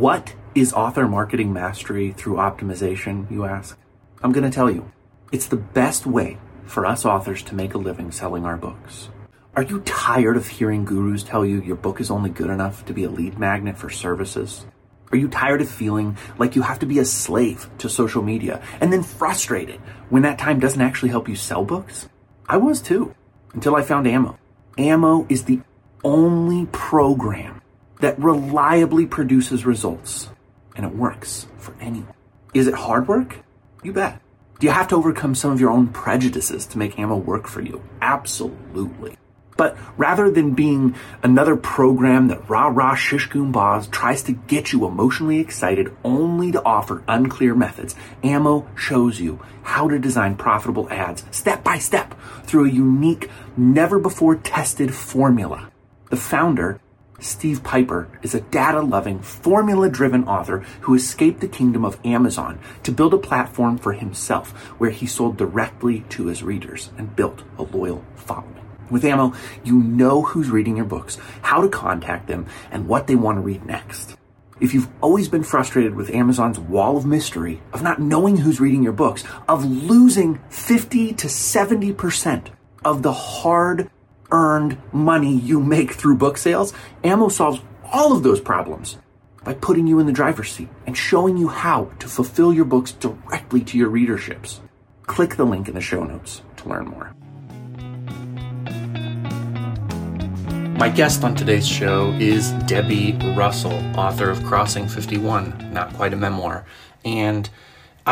What is author marketing mastery through optimization, you ask? I'm going to tell you. It's the best way for us authors to make a living selling our books. Are you tired of hearing gurus tell you your book is only good enough to be a lead magnet for services? Are you tired of feeling like you have to be a slave to social media and then frustrated when that time doesn't actually help you sell books? I was too, until I found Ammo. Ammo is the only program that reliably produces results, and it works for anyone. Is it hard work? You bet. Do you have to overcome some of your own prejudices to make Ammo work for you? Absolutely. But rather than being another program that rah rah shish boz tries to get you emotionally excited only to offer unclear methods, Ammo shows you how to design profitable ads step by step through a unique, never before tested formula. The founder, Steve Piper is a data loving, formula driven author who escaped the kingdom of Amazon to build a platform for himself where he sold directly to his readers and built a loyal following. With Ammo, you know who's reading your books, how to contact them, and what they want to read next. If you've always been frustrated with Amazon's wall of mystery, of not knowing who's reading your books, of losing 50 to 70% of the hard earned money you make through book sales, Ammo solves all of those problems by putting you in the driver's seat and showing you how to fulfill your books directly to your readerships. Click the link in the show notes to learn more. My guest on today's show is Debbie Russell, author of Crossing 51, not quite a memoir. And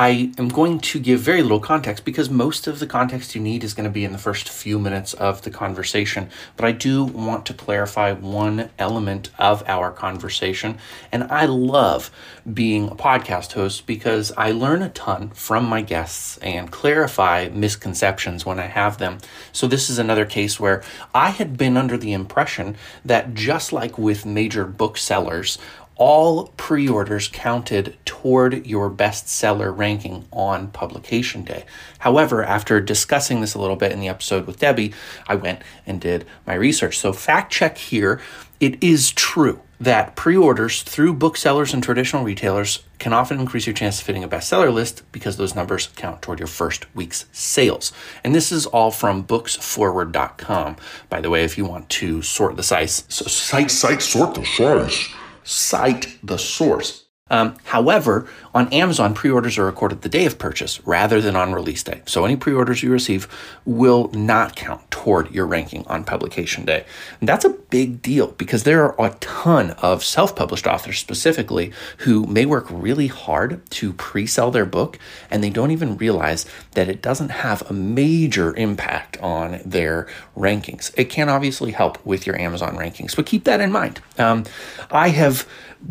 I am going to give very little context because most of the context you need is going to be in the first few minutes of the conversation. But I do want to clarify one element of our conversation. And I love being a podcast host because I learn a ton from my guests and clarify misconceptions when I have them. So this is another case where I had been under the impression that just like with major booksellers, all pre orders counted toward your bestseller ranking on publication day. However, after discussing this a little bit in the episode with Debbie, I went and did my research. So, fact check here it is true that pre orders through booksellers and traditional retailers can often increase your chance of fitting a bestseller list because those numbers count toward your first week's sales. And this is all from booksforward.com. By the way, if you want to sort the size, so cite, sort the size cite the source. Um, however, on Amazon, pre orders are recorded the day of purchase rather than on release day. So any pre orders you receive will not count toward your ranking on publication day. And that's a big deal because there are a ton of self published authors specifically who may work really hard to pre sell their book and they don't even realize that it doesn't have a major impact on their rankings. It can obviously help with your Amazon rankings, but keep that in mind. Um, I have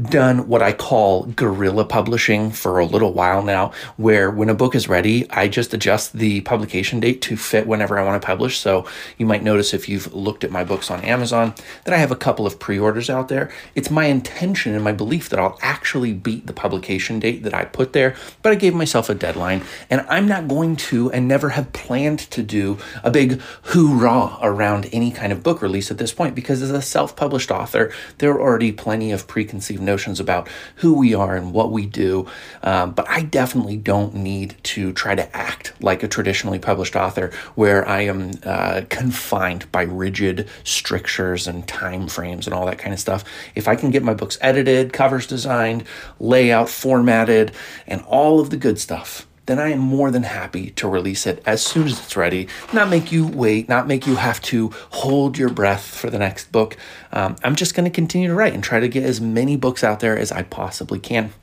done what I call guerrilla publishing for a little while now, where when a book is ready, I just adjust the publication date to fit whenever I want to publish. So you might notice if you've looked at my books on Amazon that I have a couple of pre orders out there. It's my intention and my belief that I'll actually beat the publication date that I put there, but I gave myself a deadline, and I'm not going to and never have planned to do a big hoorah around any kind of book release at this point because as a self published author, there are already plenty of preconceived notions about who we are and what we do. Um, but I definitely don't need to try to act like a traditionally published author where I am uh, confined by rigid strictures and time frames and all that kind of stuff. If I can get my books edited, covers designed, layout formatted, and all of the good stuff, then I am more than happy to release it as soon as it's ready. Not make you wait, not make you have to hold your breath for the next book. Um, I'm just going to continue to write and try to get as many books out there as I possibly can.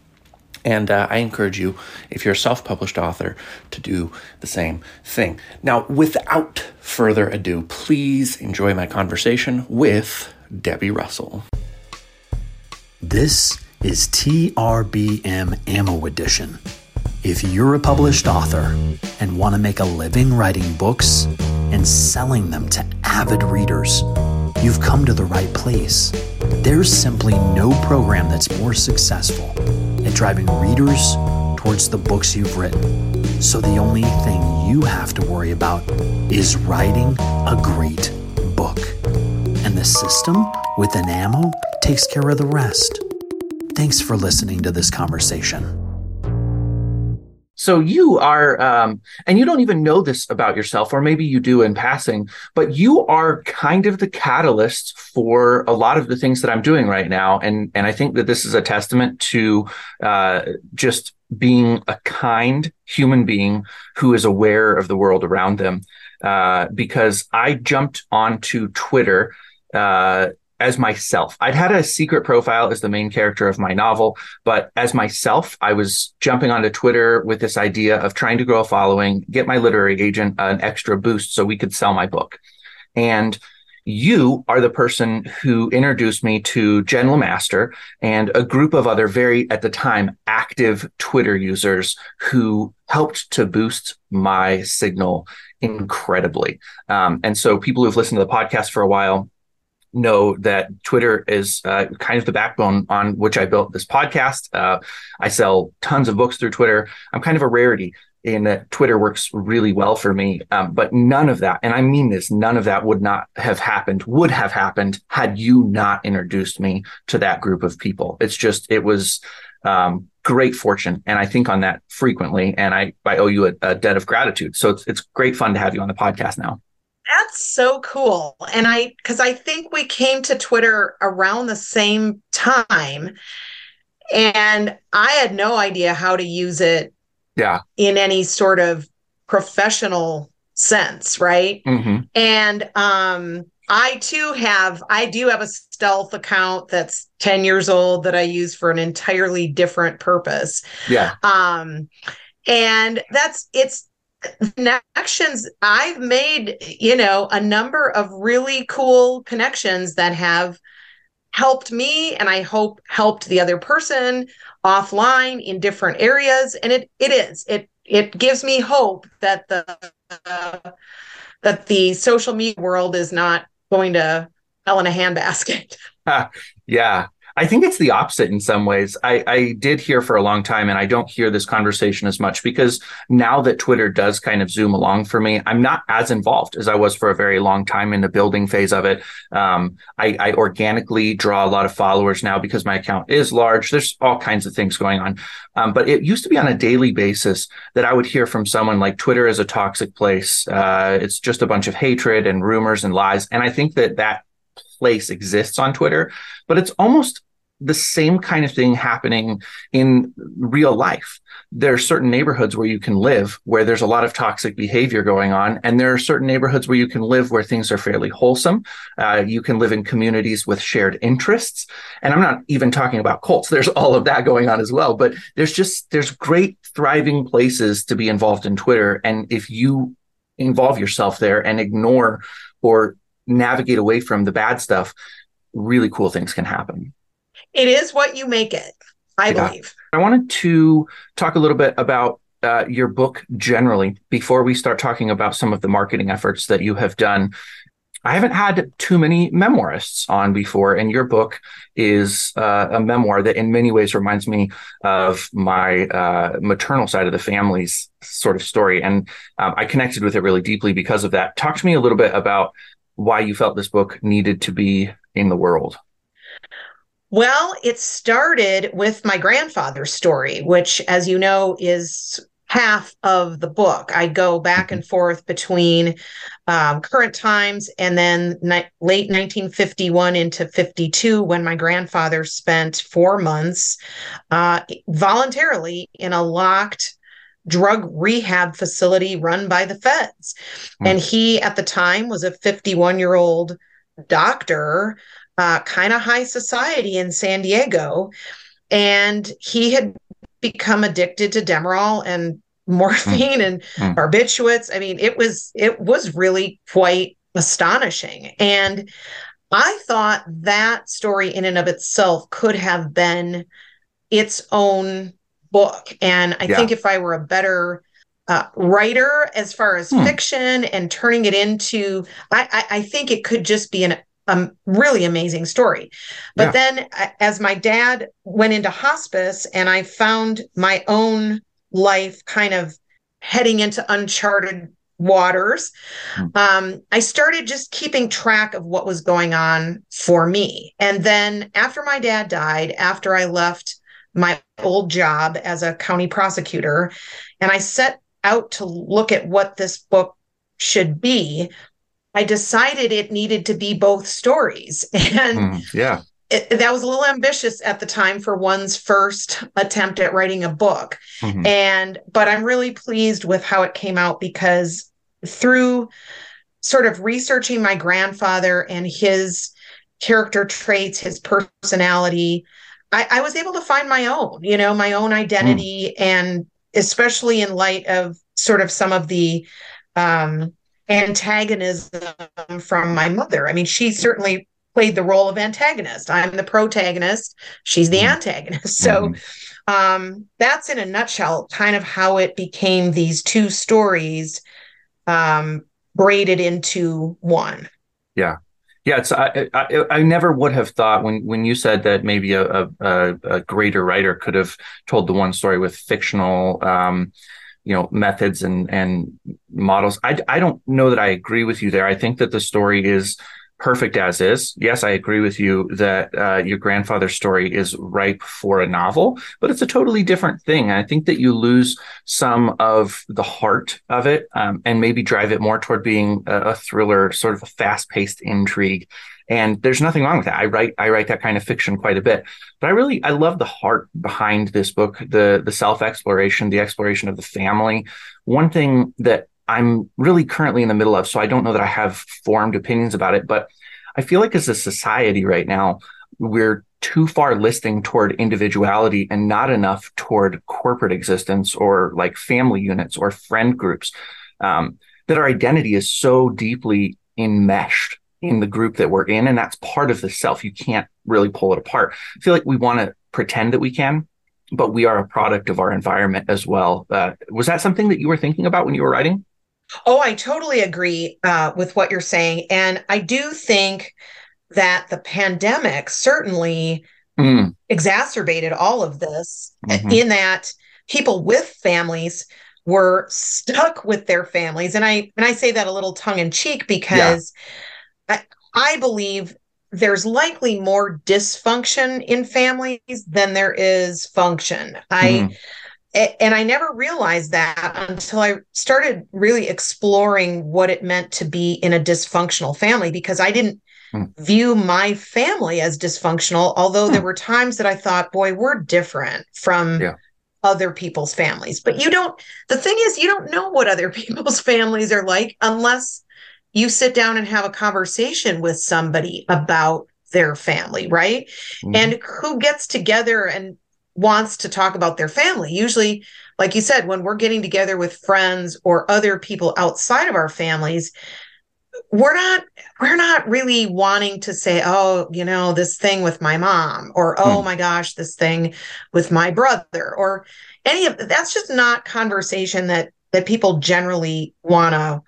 And uh, I encourage you, if you're a self published author, to do the same thing. Now, without further ado, please enjoy my conversation with Debbie Russell. This is TRBM Ammo Edition if you're a published author and want to make a living writing books and selling them to avid readers, you've come to the right place. There's simply no program that's more successful at driving readers towards the books you've written. So the only thing you have to worry about is writing a great book. And the system with an ammo takes care of the rest. Thanks for listening to this conversation. So you are, um, and you don't even know this about yourself, or maybe you do in passing, but you are kind of the catalyst for a lot of the things that I'm doing right now. And and I think that this is a testament to uh, just being a kind human being who is aware of the world around them. Uh, because I jumped onto Twitter uh, as myself. I'd had a secret profile as the main character of my novel, but as myself, I was jumping onto Twitter with this idea of trying to grow a following, get my literary agent an extra boost so we could sell my book. And you are the person who introduced me to Jen Lamaster and a group of other very, at the time, active Twitter users who helped to boost my signal incredibly. Um, and so people who've listened to the podcast for a while know that Twitter is uh, kind of the backbone on which I built this podcast. Uh, I sell tons of books through Twitter. I'm kind of a rarity in that Twitter works really well for me. Um, but none of that, and I mean this, none of that would not have happened, would have happened had you not introduced me to that group of people. It's just, it was um, great fortune. And I think on that frequently. And I, I owe you a, a debt of gratitude. So it's, it's great fun to have you on the podcast now. That's so cool. And I, because I think we came to Twitter around the same time. And I had no idea how to use it yeah. in any sort of professional sense. Right. Mm-hmm. And um, I too have, I do have a stealth account that's 10 years old that I use for an entirely different purpose. Yeah. Um, and that's, it's, connections. I've made you know a number of really cool connections that have helped me and i hope helped the other person offline in different areas. And it it is. It it gives me hope that the uh, that the social media world is not going to hell in a handbasket. Yeah I think it's the opposite in some ways. I, I did hear for a long time, and I don't hear this conversation as much because now that Twitter does kind of zoom along for me, I'm not as involved as I was for a very long time in the building phase of it. Um, I, I organically draw a lot of followers now because my account is large. There's all kinds of things going on. Um, but it used to be on a daily basis that I would hear from someone like Twitter is a toxic place. Uh, it's just a bunch of hatred and rumors and lies. And I think that that place exists on Twitter, but it's almost the same kind of thing happening in real life. There are certain neighborhoods where you can live where there's a lot of toxic behavior going on. And there are certain neighborhoods where you can live where things are fairly wholesome. Uh, you can live in communities with shared interests. And I'm not even talking about cults. There's all of that going on as well. But there's just, there's great thriving places to be involved in Twitter. And if you involve yourself there and ignore or navigate away from the bad stuff, really cool things can happen. It is what you make it, I yeah. believe. I wanted to talk a little bit about uh, your book generally before we start talking about some of the marketing efforts that you have done. I haven't had too many memoirists on before, and your book is uh, a memoir that, in many ways, reminds me of my uh, maternal side of the family's sort of story, and um, I connected with it really deeply because of that. Talk to me a little bit about why you felt this book needed to be in the world. Well, it started with my grandfather's story, which, as you know, is half of the book. I go back and forth between um, current times and then ni- late 1951 into 52 when my grandfather spent four months uh, voluntarily in a locked drug rehab facility run by the feds. Mm. And he, at the time, was a 51 year old doctor uh, kind of high society in San Diego. And he had become addicted to Demerol and morphine mm. and mm. barbiturates. I mean, it was it was really quite astonishing. And I thought that story in and of itself could have been its own book. And I yeah. think if I were a better uh, writer as far as hmm. fiction and turning it into, I, I, I, think it could just be an a really amazing story. But yeah. then, as my dad went into hospice, and I found my own life kind of heading into uncharted waters, mm. um, I started just keeping track of what was going on for me. And then after my dad died, after I left my old job as a county prosecutor, and I set out to look at what this book should be, I decided it needed to be both stories. And mm, yeah. It, that was a little ambitious at the time for one's first attempt at writing a book. Mm-hmm. And, but I'm really pleased with how it came out because through sort of researching my grandfather and his character traits, his personality, I, I was able to find my own, you know, my own identity. Mm. And especially in light of sort of some of the um, antagonism from my mother. I mean, she certainly played the role of antagonist. I'm the protagonist, she's the mm. antagonist. So mm. um, that's in a nutshell kind of how it became these two stories um, braided into one. Yeah. Yeah, it's I, I, I never would have thought when when you said that maybe a, a, a greater writer could have told the one story with fictional um, you know methods and and models. I I don't know that I agree with you there. I think that the story is perfect as is. Yes, I agree with you that uh, your grandfather's story is ripe for a novel, but it's a totally different thing. I think that you lose some of the heart of it um, and maybe drive it more toward being a, a thriller, sort of a fast paced intrigue. And there's nothing wrong with that. I write I write that kind of fiction quite a bit, but I really I love the heart behind this book, the the self exploration, the exploration of the family. One thing that I'm really currently in the middle of, so I don't know that I have formed opinions about it, but I feel like as a society right now, we're too far listing toward individuality and not enough toward corporate existence or like family units or friend groups. Um, that our identity is so deeply enmeshed in the group that we're in, and that's part of the self. You can't really pull it apart. I feel like we want to pretend that we can, but we are a product of our environment as well. Uh, was that something that you were thinking about when you were writing? Oh, I totally agree uh, with what you're saying. And I do think that the pandemic certainly mm. exacerbated all of this mm-hmm. in that people with families were stuck with their families. And I and I say that a little tongue in cheek because yeah. I, I believe there's likely more dysfunction in families than there is function. I mm and I never realized that until I started really exploring what it meant to be in a dysfunctional family because I didn't mm. view my family as dysfunctional, although mm. there hmm. were times that I thought, boy, we're different from yeah. other people's families. But you don't, the thing is, you don't know what other people's families are like unless you sit down and have a conversation with somebody about their family, right? Mm. And who gets together and wants to talk about their family. Usually, like you said, when we're getting together with friends or other people outside of our families, we're not we're not really wanting to say oh you know this thing with my mom or oh hmm. my gosh this thing with my brother or any of that's just not conversation that that people generally want to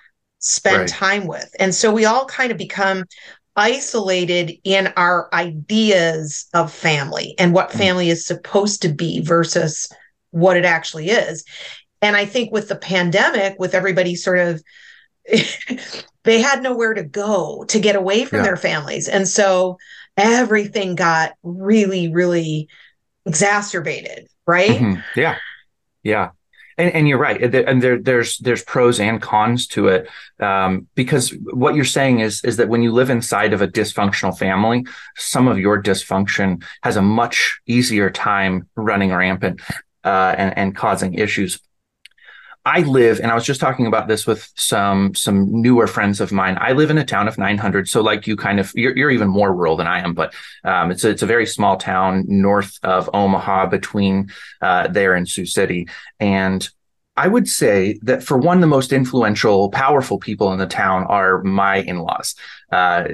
spend right. time with and so we all kind of become isolated in our ideas of family and what mm. family is supposed to be versus what it actually is. And I think with the pandemic, with everybody sort of, they had nowhere to go to get away from yeah. their families. And so everything got really, really exacerbated, right? Mm-hmm. Yeah. Yeah. And, and, you're right. And there, there's there's pros and cons to it um, because what you're saying is is that when you live inside of a dysfunctional family, some of your dysfunction has a much easier time running rampant uh, and, and causing issues. I live, and I was just talking about this with some some newer friends of mine. I live in a town of 900, so like you, kind of you're, you're even more rural than I am, but um, it's a, it's a very small town north of Omaha, between uh, there and Sioux City, and I would say that for one, the most influential, powerful people in the town are my in-laws. Uh,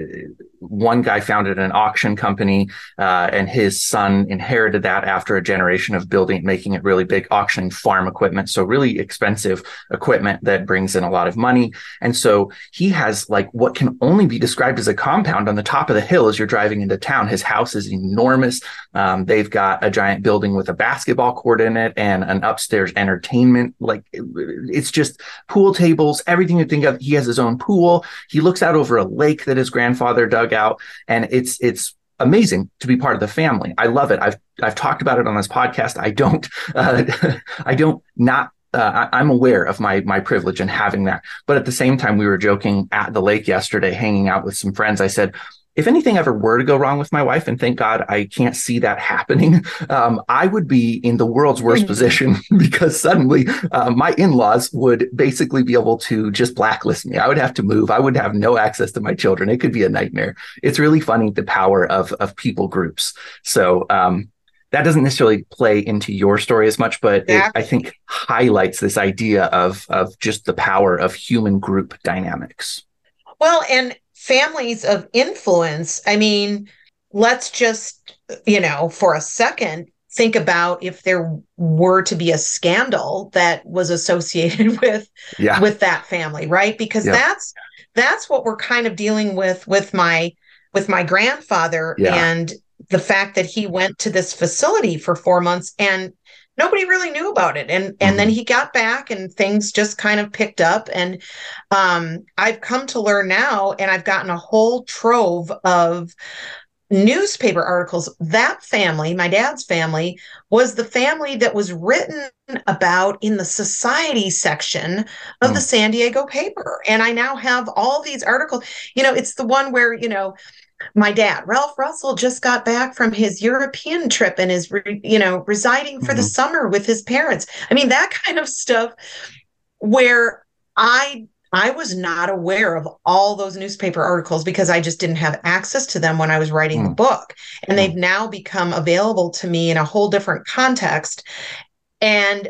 one guy founded an auction company, uh, and his son inherited that after a generation of building, making it really big, auctioning farm equipment. So really expensive equipment that brings in a lot of money. And so he has like what can only be described as a compound on the top of the hill as you're driving into town. His house is enormous. Um, they've got a giant building with a basketball court in it and an upstairs entertainment. Like it's just pool tables, everything you think of. He has his own pool. He looks out over a lake that his grandfather dug out, and it's it's amazing to be part of the family. I love it. I've I've talked about it on this podcast. I don't uh, I don't not uh, I, am aware of my my privilege in having that. But at the same time, we were joking at the lake yesterday, hanging out with some friends. I said, if anything ever were to go wrong with my wife, and thank God I can't see that happening, um, I would be in the world's worst mm-hmm. position because suddenly uh, my in laws would basically be able to just blacklist me. I would have to move. I would have no access to my children. It could be a nightmare. It's really funny the power of of people groups. So um, that doesn't necessarily play into your story as much, but it, I think highlights this idea of of just the power of human group dynamics. Well, and families of influence, I mean, let's just, you know, for a second, think about if there were to be a scandal that was associated with yeah. with that family right because yeah. that's that's what we're kind of dealing with with my with my grandfather yeah. and the fact that he went to this facility for 4 months and nobody really knew about it. And and mm-hmm. then he got back and things just kind of picked up. And um, i've come to learn now and i've gotten a whole trove of newspaper articles. That family my dad's family was the family that was written about in the society section of mm. the san diego paper. And i now have all these articles. You know it's the one where you know my dad ralph russell just got back from his european trip and is re, you know residing for mm-hmm. the summer with his parents i mean that kind of stuff where i i was not aware of all those newspaper articles because i just didn't have access to them when i was writing mm. the book and mm. they've now become available to me in a whole different context and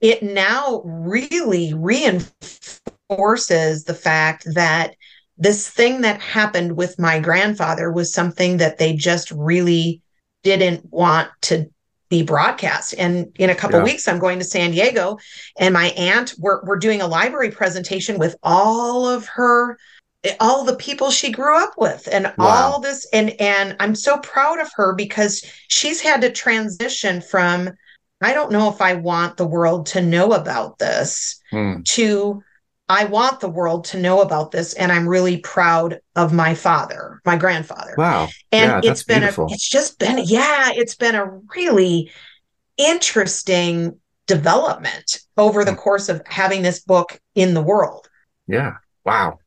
it now really reinforces the fact that this thing that happened with my grandfather was something that they just really didn't want to be broadcast. And in a couple yeah. weeks, I'm going to San Diego, and my aunt we're we're doing a library presentation with all of her all the people she grew up with and wow. all this and and I'm so proud of her because she's had to transition from I don't know if I want the world to know about this hmm. to I want the world to know about this, and I'm really proud of my father, my grandfather. Wow! And yeah, it's been beautiful. a, it's just been, yeah, it's been a really interesting development over the hmm. course of having this book in the world. Yeah. Wow.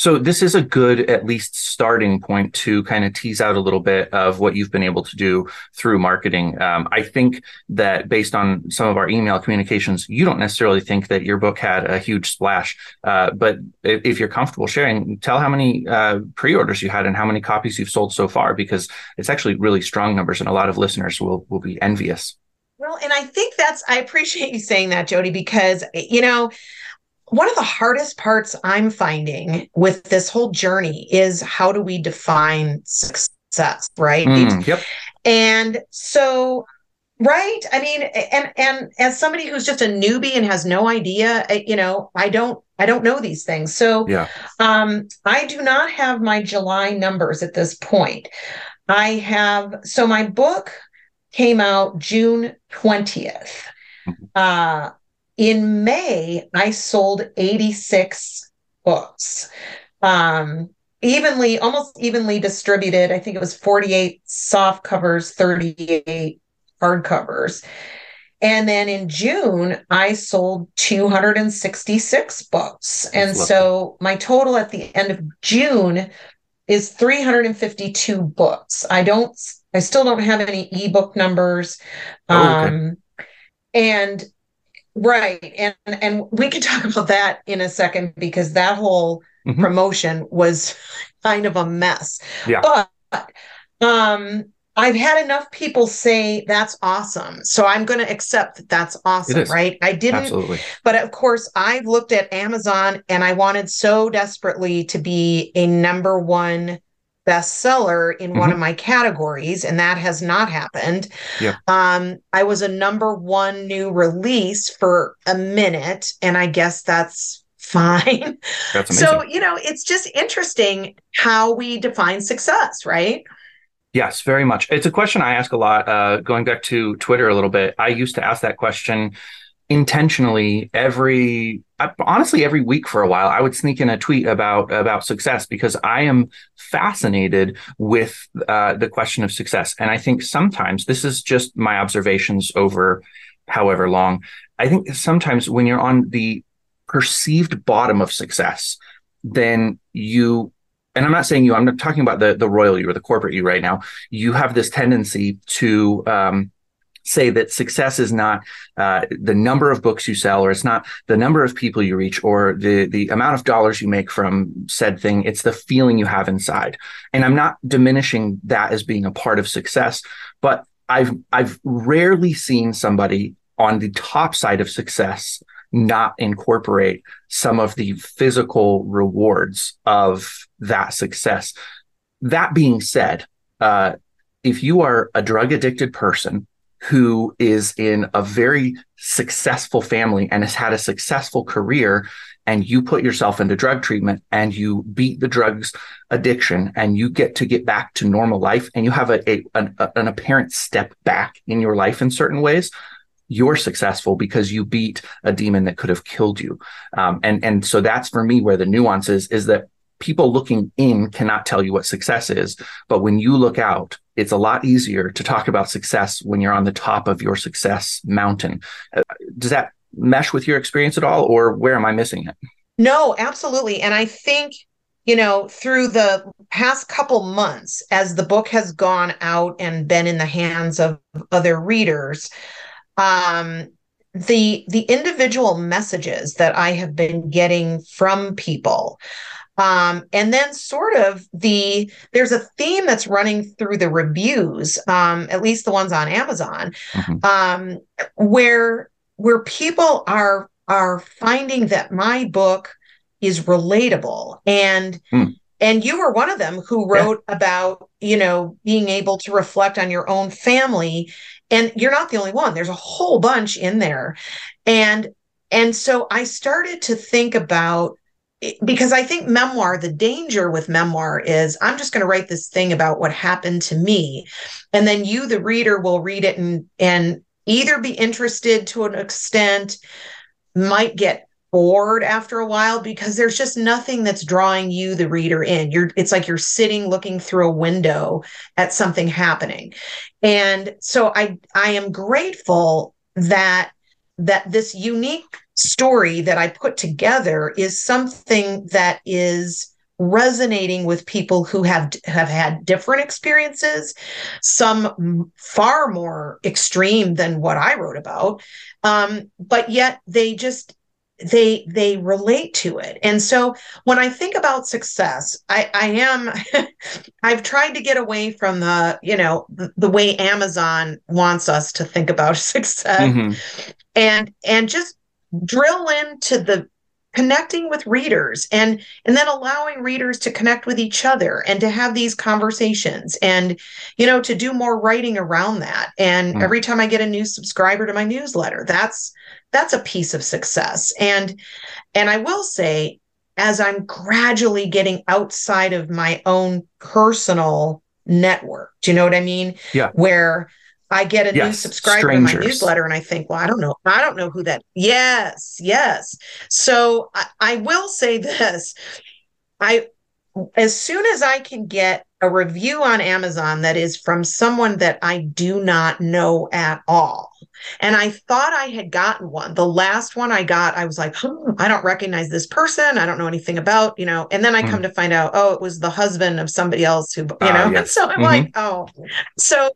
So this is a good, at least starting point to kind of tease out a little bit of what you've been able to do through marketing. Um, I think that based on some of our email communications, you don't necessarily think that your book had a huge splash. Uh, but if, you're comfortable sharing, tell how many uh, pre-orders you had and how many copies you've sold so far, because it's actually really strong numbers, and a lot of listeners will will be envious. Well, and I think that's I appreciate you saying that, Jody, because you know one of the hardest parts I'm finding with this whole journey is how do we define success, right? Mm, yep. And so right i mean and and as somebody who's just a newbie and has no idea you know i don't i don't know these things so yeah um i do not have my july numbers at this point i have so my book came out june 20th mm-hmm. uh in May, I sold 86 books, um, evenly, almost evenly distributed. I think it was 48 soft covers, 38 hard covers. And then in June, I sold 266 books. And so my total at the end of June is 352 books. I don't, I still don't have any ebook numbers. Oh, okay. Um, and Right. And and we can talk about that in a second because that whole mm-hmm. promotion was kind of a mess. Yeah. But um I've had enough people say that's awesome. So I'm going to accept that that's awesome, right? I didn't. Absolutely. But of course, I've looked at Amazon and I wanted so desperately to be a number one bestseller in one Mhm. of my categories, and that has not happened. Yep. Um, I was a number one new release for a minute, and I guess that's fine. That's amazing. So, you know, it's just interesting how we define success, right? Yes, very much. It's a question I ask a lot. Uh, going back to Twitter a little bit, I used to ask that question intentionally every, honestly, every week for a while. I would sneak in a tweet about about success because I am fascinated with uh, the question of success, and I think sometimes this is just my observations over however long. I think sometimes when you're on the perceived bottom of success, then you and I'm not saying you, I'm not talking about the the royal you or the corporate you right now. You have this tendency to um, say that success is not uh, the number of books you sell, or it's not the number of people you reach, or the the amount of dollars you make from said thing. It's the feeling you have inside. And I'm not diminishing that as being a part of success, but I've I've rarely seen somebody on the top side of success not incorporate some of the physical rewards of that success. That being said, uh, if you are a drug addicted person who is in a very successful family and has had a successful career, and you put yourself into drug treatment and you beat the drugs addiction and you get to get back to normal life and you have a, a an, an apparent step back in your life in certain ways, you're successful because you beat a demon that could have killed you. Um, and and so that's for me where the nuance is is that people looking in cannot tell you what success is, but when you look out, it's a lot easier to talk about success when you're on the top of your success mountain. Uh, does that mesh with your experience at all, or where am I missing it? No, absolutely. And I think, you know, through the past couple months, as the book has gone out and been in the hands of other readers, um, the the individual messages that I have been getting from people, um, and then sort of the there's a theme that's running through the reviews, um, at least the ones on Amazon, Mhm. um, where where people are are finding that my book is relatable. And Hmm. and you were one of them who wrote about you know being able to reflect on your own family. And you're not the only one. There's a whole bunch in there. And and so i started to think about because i think memoir the danger with memoir is i'm just going to write this thing about what happened to me and then you the reader will read it and and either be interested to an extent might get bored after a while because there's just nothing that's drawing you the reader in. You're it's like you're sitting looking through a window at something happening. And so i i am grateful that that this unique story that i put together is something that is resonating with people who have have had different experiences some far more extreme than what i wrote about um, but yet they just they they relate to it and so when i think about success i i am i've tried to get away from the you know the, the way amazon wants us to think about success Mhm. and and just drill into the connecting with readers and and then allowing readers to connect with each other and to have these conversations and you know to do more writing around that and Mm. every time i get a new subscriber to my newsletter that's that's a piece of success and and i will say as i'm gradually getting outside of my own personal network do you know what i mean Yeah. where I get a new Yes, subscriber to my newsletter and I think, well, I don't know. I don't know who that. Yes, yes. So I, I will say this. I as soon as I can get a review on Amazon that is from someone that I do not know at all. And I thought I had gotten one. The last one I got, I was like, hmm, I don't recognize this person. I don't know anything about, you know. And then I Hmm. come to find out, oh, it was the husband of somebody else who, you Ah, know. And yes. so I'm Mhm. like, oh. So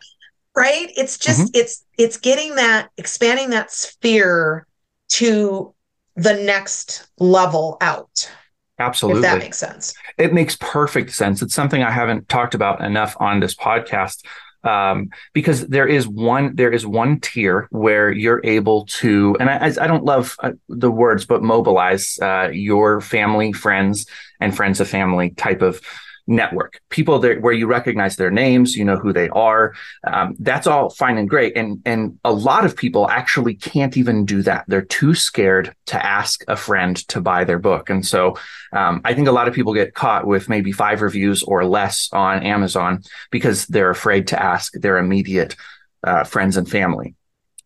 right? It's just it's it's getting that expanding that sphere to the next level out. Absolutely. If that makes sense. It makes perfect sense. It's something I haven't talked about enough on this podcast. um, because there is one there is one tier where you're able to, and I, I don't love uh, the words, but mobilize uh, your family, friends, and friends of family type of network people that where you recognize their names you know who they are. Um, that's all fine and great. And and a lot of people actually can't even do that. They're too scared to ask a friend to buy their book. And so um, i think a lot of people get caught with maybe five reviews or less on amazon because they're afraid to ask their immediate uh, friends and family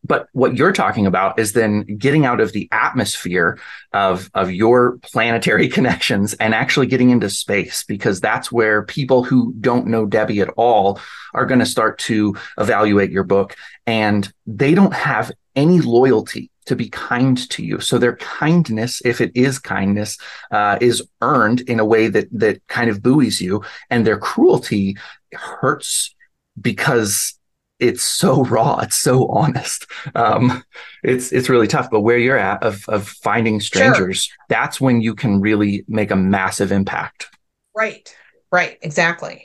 but what you're talking about is then getting out of the atmosphere of, of your planetary connections and actually getting into space, because that's where people who don't know Debbie at all are going to start to evaluate your book. And they don't have any loyalty to be kind to you. So their kindness, if it is kindness, uh, is earned in a way that that kind of buoys you, and their cruelty hurts because it's so raw it's so honest. Um, it's it's really tough but where you're at of of finding strangers sure. that's when you can really make a massive impact. Right right exactly.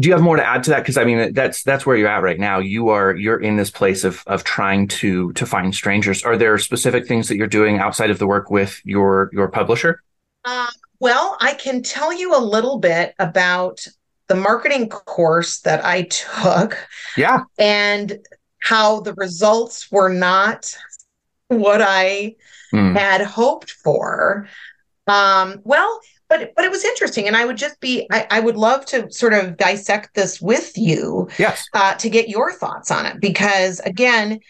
Do you have more to add to that? Because i mean that's that's where you're at right now. You are you're in this place of of trying to to find strangers. Are there specific things that you're doing outside of the work with your your publisher? Um, well i can tell you a little bit about the marketing course that I took. Yeah. And how the results were not what I mm. had hoped for. Um, well, but but it was interesting, and I would just be I, I would love to sort of dissect this with you, yes, uh, to get your thoughts on it because again,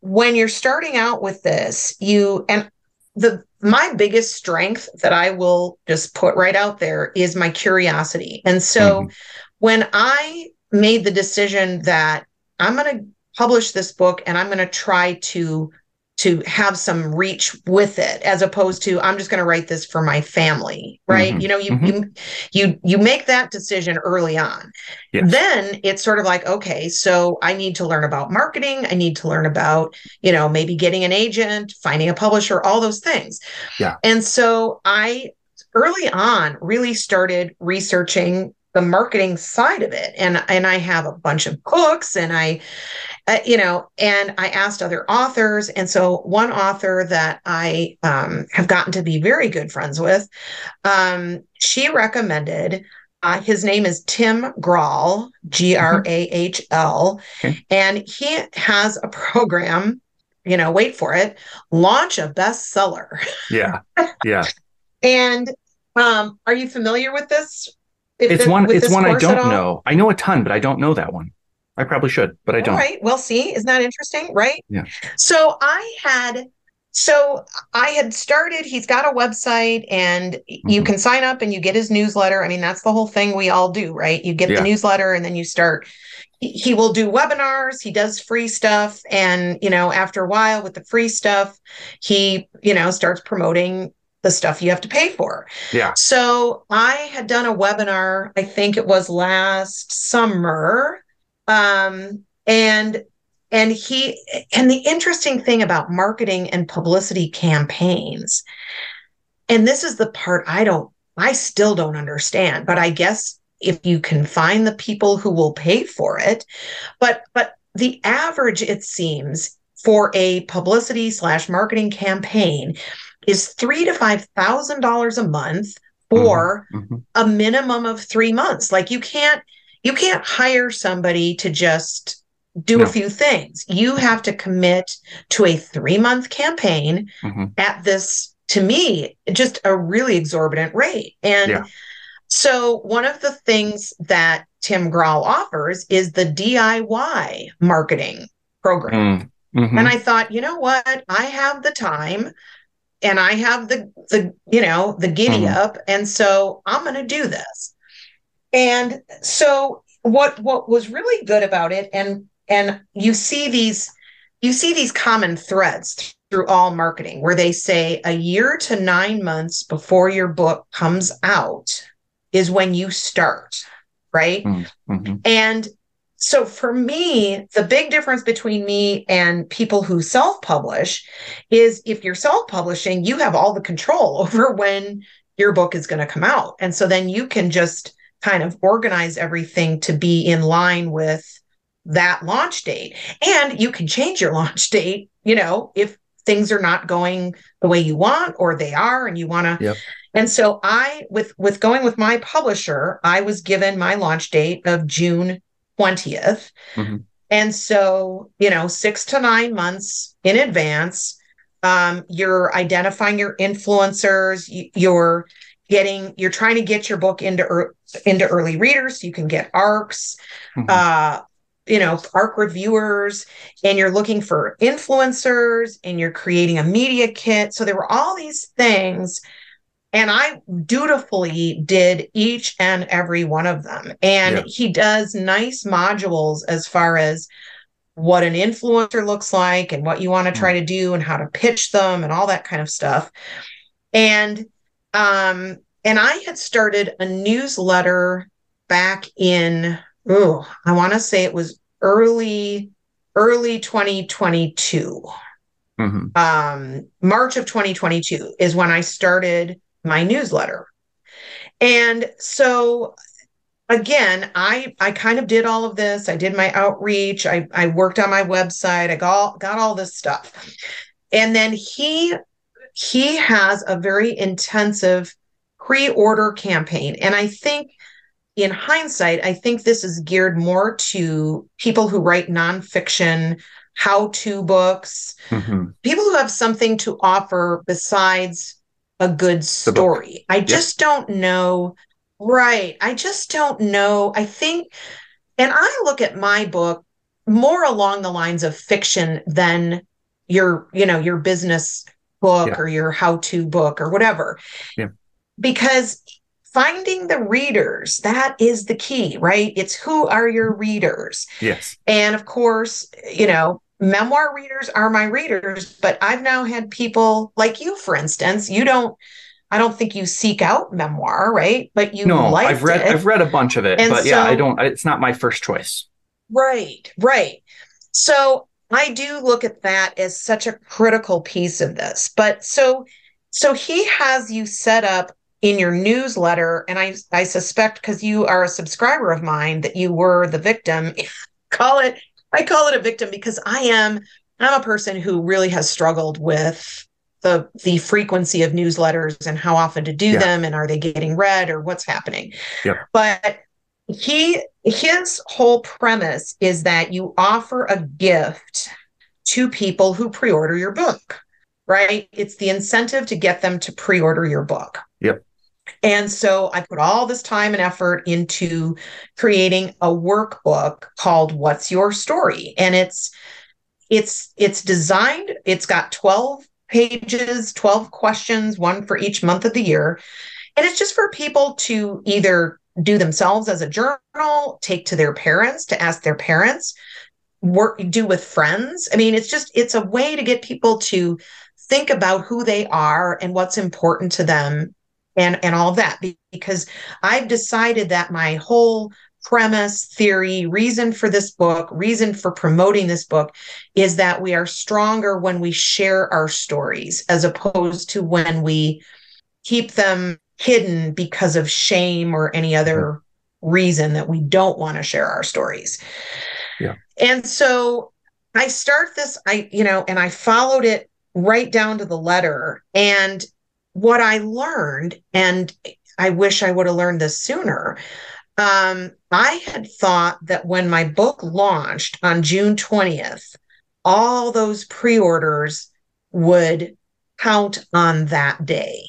when you're starting out with this, you and the my biggest strength that I will just put right out there is my curiosity. And so mm-hmm. when I made the decision that I'm going to publish this book and I'm going to try to to have some reach with it as opposed to i'm just going to write this for my family right mm-hmm. you know you mm-hmm. you you you make that decision early on yes. then it's sort of like okay so i need to learn about marketing i need to learn about you know maybe getting an agent finding a publisher all those things yeah and so i early on really started researching the marketing side of it and and I have a bunch of books and I uh, you know and I asked other authors and so one author that I um, have gotten to be very good friends with um, she recommended uh, his name is Tim Grahl G R A H L okay. and he has a program you know wait for it launch a bestseller yeah yeah and um, are you familiar with this it's one. It's one I don't know. I know a ton, but I don't know that one. I probably should, but I don't. All right. Well, see, isn't that interesting? Right. Yeah. So I had. So I had started, he's got a website and mm-hmm. you can sign up and you get his newsletter. I mean, that's the whole thing we all do, right? You get yeah. the newsletter and then you start he will do webinars he does free stuff and you know after a while with the free stuff he you know starts promoting the stuff you have to pay for. Yeah. So I had done a webinar, I think it was last summer. Um, and and he and the interesting thing about marketing and publicity campaigns, and this is the part I don't, I still don't understand, but I guess if you can find the people who will pay for it, but but the average, it seems, for a publicity slash marketing campaign is three to five thousand dollars a month for mm-hmm. a minimum of three months. Like you can't you can't hire somebody to just do no. a few things. You have to commit to a three month campaign mm-hmm. at this, to me, just a really exorbitant rate. And yeah. so one of the things that Tim Grahl offers is the DIY marketing program. Mm, mm-hmm. And I thought, you know what? I have the time and I have the the you know the giddy mm-hmm. up, and so I'm going to do this. And so what what was really good about it, and and you see these you see these common threads through all marketing where they say a year to nine months before your book comes out is when you start right mm-hmm. and so for me, the big difference between me and people who self-publish is if you're self-publishing, you have all the control over when your book is going to come out. And so then you can just kind of organize everything to be in line with that launch date. And you can change your launch date, you know, if things are not going the way you want or they are and you want to Yep. and so i with with going with my publisher i was given my launch date of june 20th Mhm. and so you know six to nine months in advance um, you're identifying your influencers you, you're getting you're trying to get your book into ear- into early readers so you can get arcs Mhm. uh you know arc reviewers and you're looking for influencers and you're creating a media kit so there were all these things and i dutifully did each and every one of them and Yeah. he does nice modules as far as what an influencer looks like and what you want to try to do and how to pitch them and all that kind of stuff and um and i had started a newsletter back in oh i want to say it was early early 2022 Mhm. um march of 2022 is when i started my newsletter. And so again i i kind of did all of this. I did my outreach. I i worked on my website. I got got all this stuff. And then he he has a very intensive pre-order campaign and i think in hindsight i think this is geared more to people who write nonfiction how-to books Mhm. people who have something to offer besides a good story. I just don't know. Right. I just don't know. I think, and I look at my book more along the lines of fiction than your, you know, your business book Yeah. or your how to book or whatever. Yeah. Because finding the readers, that is the key, right? It's who are your readers? Yes. And of course, you know, memoir readers are my readers, but I've now had people like you, for instance, you don't, I don't think you seek out memoir, right? But you no, I've read it. I've read a bunch of it, And but yeah, I don't. It's not my first choice. Right, right. So I do look at that as such a critical piece of this. But so so he has you set up in your newsletter, and I I suspect because you are a subscriber of mine that you were the victim. call it I call it a victim because I am I'm a person who really has struggled with the the frequency of newsletters and how often to do Yeah. them and are they getting read or what's happening. Yep. But he his whole premise is that you offer a gift to people who pre-order your book right? It's the incentive to get them to pre-order your book. Yep. and so i put all this time and effort into creating a workbook called what's your story? And it's it's it's designed it's got 12 pages 12 questions one for each month of the year. And it's just for people to either do themselves as a journal, take to their parents to ask their parents, work do with friends. I mean, it's just it's a way to get people to think about who they are and what's important to them and and all that because I've decided that my whole premise, theory, reason for this book, reason for promoting this book is that we are stronger when we share our stories as opposed to when we keep them hidden because of shame or any other reason that we don't want to share our stories. Yeah. And so I start this, I, you know, and I followed it right down to the letter. And what I learned, and I wish I would have learned this sooner. Um, I had thought that when my book launched on June 20th, all those pre orders would count on that day.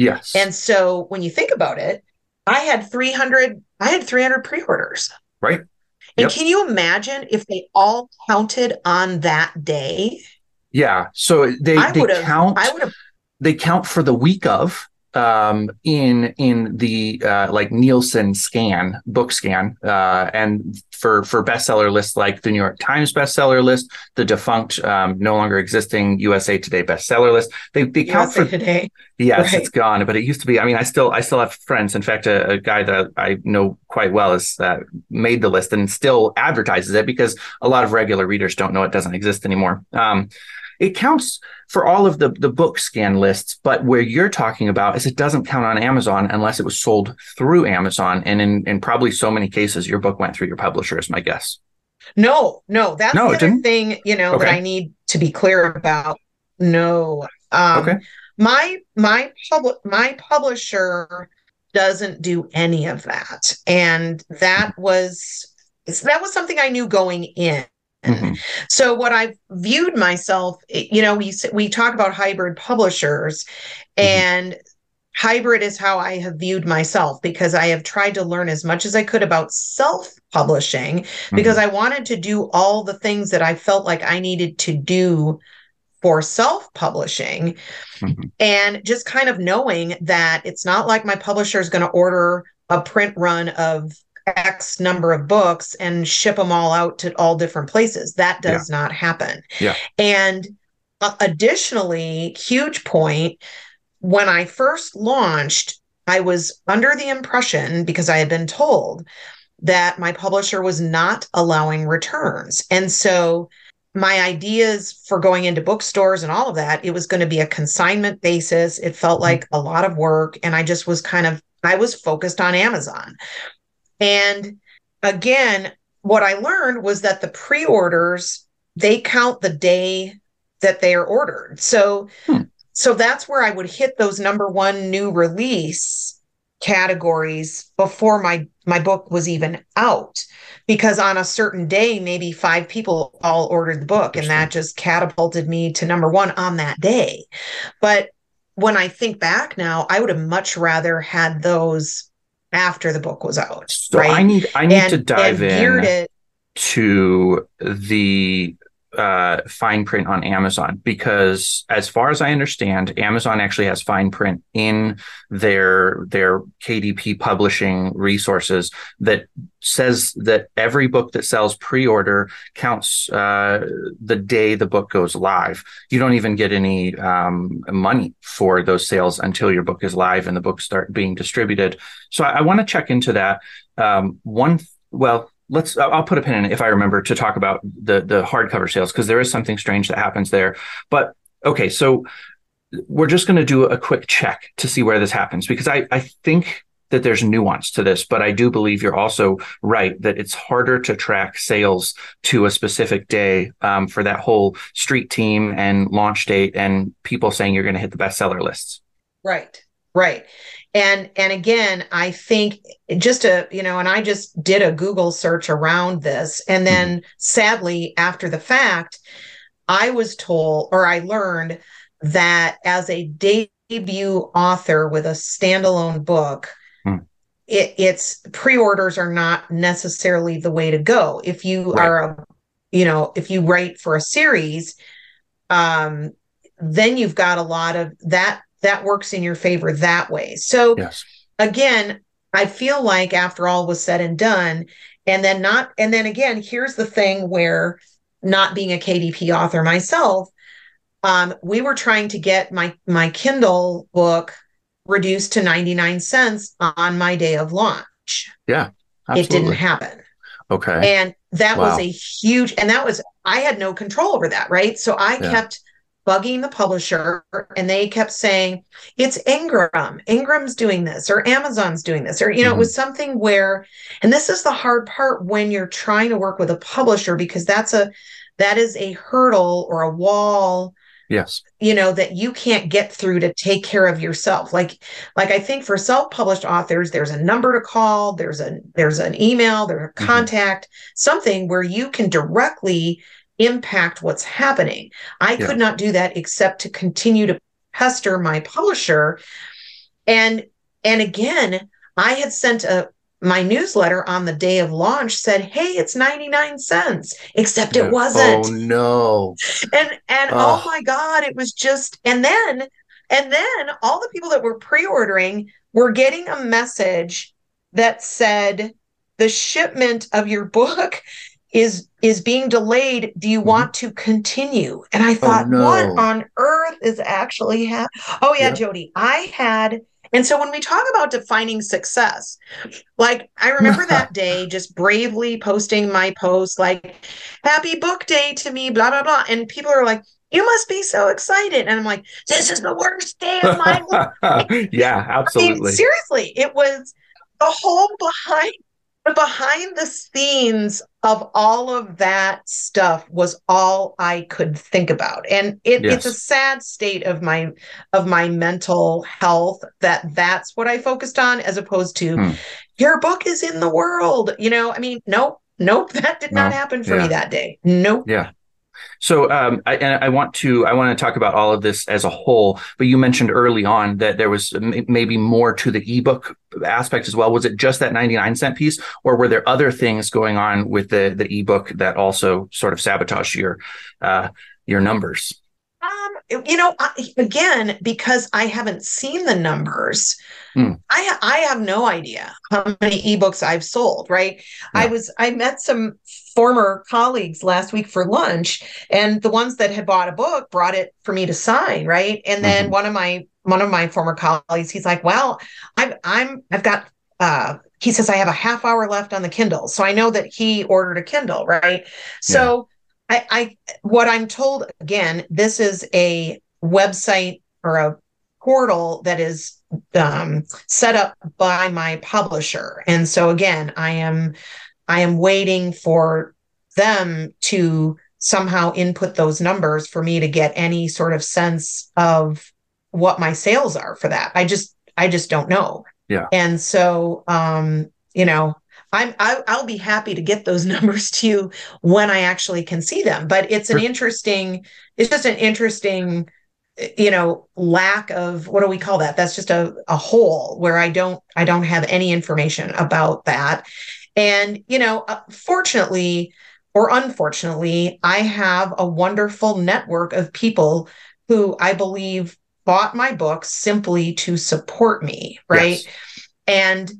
Yes. And so when you think about it, I had 300 I had 300 pre-orders. Right. And Yep. can you imagine if they all counted on that day? yeah. So they I they count I would have they count for the week of um in in the uh like Nielsen scan book scan uh and for for bestseller lists like the New York Times bestseller list the defunct um no longer existing USA Today bestseller list they they count USA for today. Yes, Right. it's gone, but it used to be. I mean, I still, I still have friends. In fact, a, a guy that I know quite well has uh, made the list and still advertises it because a lot of regular readers don't know it doesn't exist anymore. Um, it counts for all of the the book scan lists, but where you're talking about is it doesn't count on Amazon unless it was sold through Amazon, and in in probably so many cases, your book went through your publisher. Is my guess. No, no, that's No, the other thing, you know, that I need to be clear about. No. Um Okay. my my public my publisher doesn't do any of that. And that was that was something I knew going in. Mhm. So what I've viewed myself, you know, we we talk about hybrid publishers, Mhm. and hybrid is how I have viewed myself because I have tried to learn as much as I could about self-publishing because I wanted to do all the things that I felt like I needed to do for self-publishing Mhm. and just kind of knowing that it's not like my publisher is going to order a print run of X number of books and ship them all out to all different places. That does not happen. Yeah. And uh, additionally, huge point when I first launched, I was under the impression because I had been told that my publisher was not allowing returns. And so my ideas for going into bookstores and all of that, it was going to be a consignment basis. It felt like a lot of work. And I just was kind of, I was focused on Amazon. And again, what I learned was that the pre orders, they count the day that they are ordered. So, Hmm. so that's where I would hit those number one new release categories before my my book was even out because on a certain day maybe five people all ordered the book and that just catapulted me to number 1 on that day but when i think back now i would have much rather had those after the book was out So right? I need I need and, to dive in geared it to the uh, fine print on Amazon because, as far as I understand, Amazon actually has fine print in their their KDP publishing resources that says that every book that sells pre-order counts uh, the day the book goes live. You don't even get any um, money for those sales until your book is live and the books start being distributed. So I, I want to check into that. Um, one, well, let's i'll put a pin in it if i remember to talk about the the hardcover sales because there is something strange that happens there but okay so we're just going to do a quick check to see where this happens because i i think that there's nuance to this but i do believe you're also right that it's harder to track sales to a specific day um, for that whole street team and launch date and people saying you're going to hit the bestseller lists Right. Right. And and again, I think just a, you know, and I just did a Google search around this and then sadly after the fact, I was told or I learned that as a debut author with a standalone book, Hmm. it, it's pre-orders are not necessarily the way to go. If you Right. are a, you know, if you write for a series, um, then you've got a lot of that that works in your favor that way. So yes again, I feel like after all was said and done, and then not, and then again, here's the thing where not being a KDP author myself, um, we were trying to get my my Kindle book reduced to 99 cents on my day of launch. absolutely. It didn't happen. okay And that Wow. was a huge, and that was, I had no control over that, right? So I Yeah. kept bugging the publisher and they kept saying, it's Ingram. Ingram's doing this, or Amazon's doing this, or, you know, Mhm. it was something where, and this is the hard part when you're trying to work with a publisher because that's a, that is a hurdle or a wall yes you know that you can't get through to take care of yourself like like i think for self-published authors there's a number to call there's a there's an email there's a Mhm. contact something where you can directly impact what's happening. I Yeah. could not do that except to continue to pester my publisher. And and again i had sent a my newsletter on the day of launch said hey it's 99 cents except it wasn't. Oh no. And and oh Ugh. oh my god it was just and then and then all the people that were pre-ordering were getting a message that said the shipment of your book is is being delayed do you Mhm. want to continue and i thought no. what on earth is actually happening oh yeah Yeah. jody i had and so when we talk about defining success like i remember that day just bravely posting my post like happy book day to me blah blah blah and people are like you must be so excited and i'm like this is the worst day of my life yeah I mean, absolutely seriously, it was the whole behind the behind the scenes of all of that stuff was all I could think about. And it, yes. it's a sad state of my of my mental health that that's what I focused on as opposed to hmm. your book is in the world. You know, I mean, nope, nope, that did no. not happen for yeah. me that day. Nope. Yeah. So, um, I, and I want to I want to talk about all of this as a whole. But you mentioned early on that there was maybe more to the ebook aspect as well. Was it just that ninety nine cent piece, or were there other things going on with the the ebook that also sort of sabotaged your uh, your numbers? Um, you know, again, because I haven't seen the numbers, hmm. I I have no idea how many ebooks I've sold. Right? Yeah. I was I met some former colleagues last week for lunch, and the ones that had bought a book brought it for me to sign. Right? And then mm-hmm. one of my one of my former colleagues, he's like, "Well, I'm I'm I've got." Uh, he says I have a half hour left on the Kindle, so I know that he ordered a Kindle, right? So I, I what I'm told again, this is a website or a portal that is um, set up by my publisher, and so again, I am I am waiting for them to somehow input those numbers for me to get any sort of sense of what my sales are for that. I just I just don't know. Yeah. And so um, you know, I'm I, i will be happy to get those numbers to you when I actually can see them. But it's an interesting, it's just an interesting, you know, lack of what do we call that? That's just a, a hole where I don't I don't have any information about that. And you know, uh, fortunately or unfortunately, I have a wonderful network of people who I believe bought my book simply to support me, right? Yes. And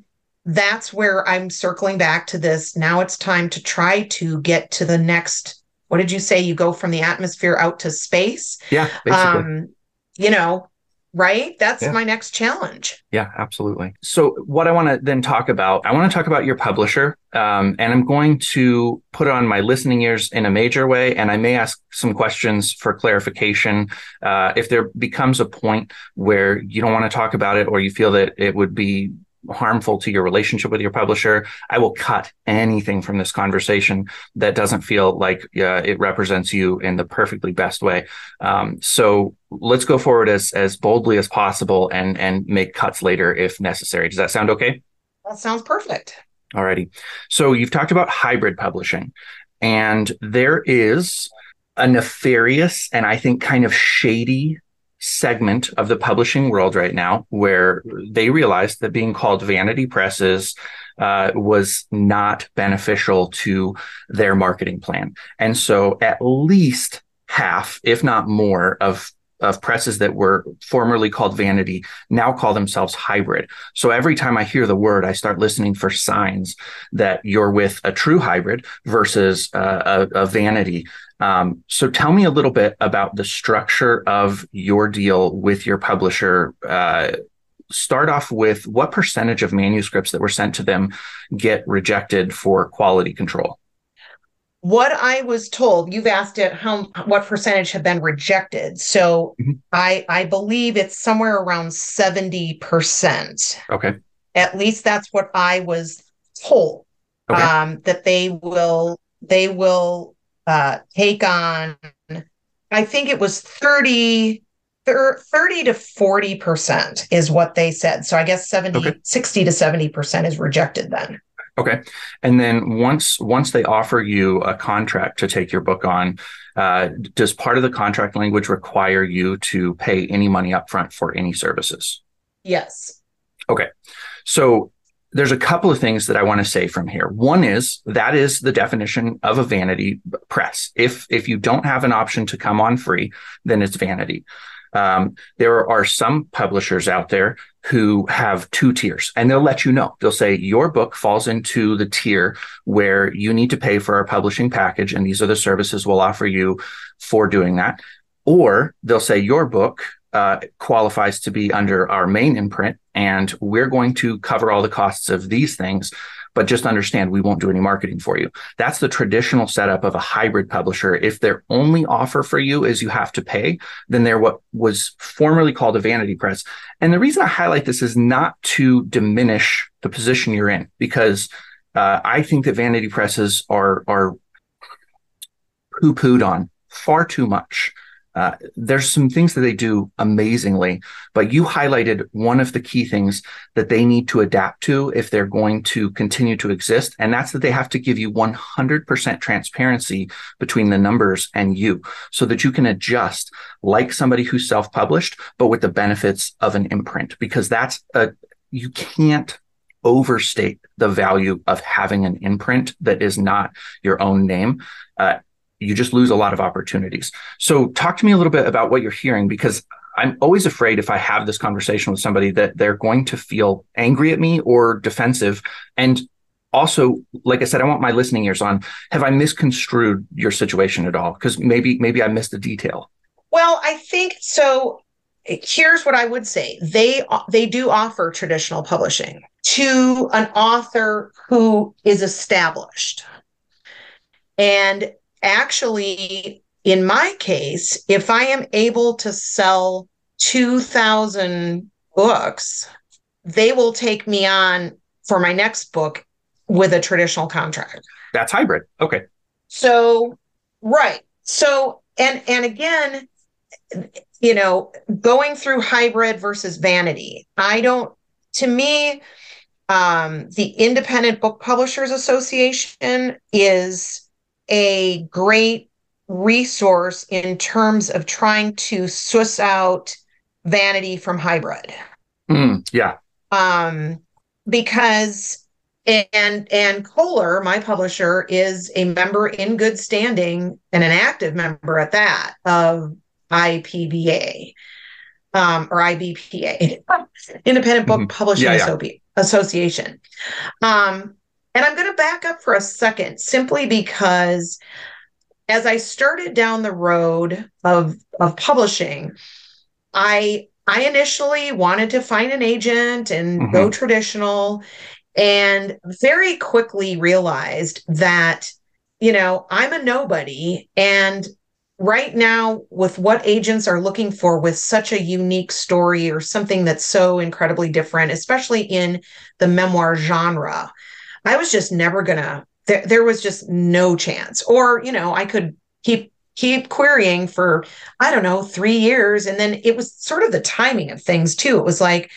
that's where I'm circling back to this. Now it's time to try to get to the next. What did you say? You go from the atmosphere out to space. Yeah, basically. Um, you know, right? That's yeah. my next challenge. Yeah, absolutely. So, what I want to then talk about, I want to talk about your publisher, um, and I'm going to put on my listening ears in a major way, and I may ask some questions for clarification. Uh, if there becomes a point where you don't want to talk about it, or you feel that it would be harmful to your relationship with your publisher, I will cut anything from this conversation that doesn't feel like uh, it represents you in the perfectly best way. Um, so let's go forward as as boldly as possible and and make cuts later if necessary. Does that sound okay? That sounds perfect. Alrighty. So you've talked about hybrid publishing, and there is a nefarious and I think kind of shady segment of the publishing world right now where they realized that being called vanity presses uh, was not beneficial to their marketing plan. And so at least half, if not more, of of presses that were formerly called vanity now call themselves hybrid. So every time I hear the word, I start listening for signs that you're with a true hybrid versus uh, a, a, vanity um, so tell me a little bit about the structure of your deal with your publisher. Uh, start off with what percentage of manuscripts that were sent to them get rejected for quality control? What I was told, you've asked it how what percentage have been rejected. So mm-hmm. I I believe it's somewhere around 70%. Okay. At least that's what I was told. Okay. Um, that they will they will uh, take on, I think it was 30, 30 to 40% is what they said. So I guess 70, okay. 60 to 70% is rejected then. Okay. And then once once they offer you a contract to take your book on, uh, does part of the contract language require you to pay any money upfront for any services? Yes. Okay. So there's a couple of things that I want to say from here. One is that is the definition of a vanity press. If if you don't have an option to come on free, then it's vanity. Um, there are some publishers out there who have two tiers and they'll let you know. They'll say your book falls into the tier where you need to pay for our publishing package. And these are the services we'll offer you for doing that. Or they'll say your book uh, qualifies to be under our main imprint, and we're going to cover all the costs of these things. But just understand, we won't do any marketing for you. That's the traditional setup of a hybrid publisher. If their only offer for you is you have to pay, then they're what was formerly called a vanity press. And the reason I highlight this is not to diminish the position you're in, because uh, I think that vanity presses are are poo pooed on far too much. Uh, there's some things that they do amazingly, but you highlighted one of the key things that they need to adapt to if they're going to continue to exist. And that's that they have to give you 100% transparency between the numbers and you so that you can adjust like somebody who's self published, but with the benefits of an imprint, because that's a, you can't overstate the value of having an imprint that is not your own name. Uh, you just lose a lot of opportunities. So, talk to me a little bit about what you're hearing because I'm always afraid if I have this conversation with somebody that they're going to feel angry at me or defensive. And also, like I said, I want my listening ears on. Have I misconstrued your situation at all? Because maybe maybe I missed a detail. Well, I think so. Here's what I would say: they they do offer traditional publishing to an author who is established, and actually, in my case, if I am able to sell 2,000 books, they will take me on for my next book with a traditional contract. That's hybrid. Okay. So, right. So, and and again, you know, going through hybrid versus vanity, I don't to me um the Independent Book Publishers Association is a great resource in terms of trying to suss out vanity from hybrid. Mm, yeah. Um, because and and Koehler, my publisher, is a member in good standing and an active member at that of IPBA um, or IBPA, Independent Book mm-hmm. Publishing yeah, yeah. Association. Um, and I'm going to back up for a second simply because as I started down the road of of publishing, I I initially wanted to find an agent and mm-hmm. go traditional and very quickly realized that you know, I'm a nobody and right now with what agents are looking for with such a unique story or something that's so incredibly different especially in the memoir genre I was just never gonna. There, there was just no chance. Or you know, I could keep keep querying for I don't know three years, and then it was sort of the timing of things too. It was like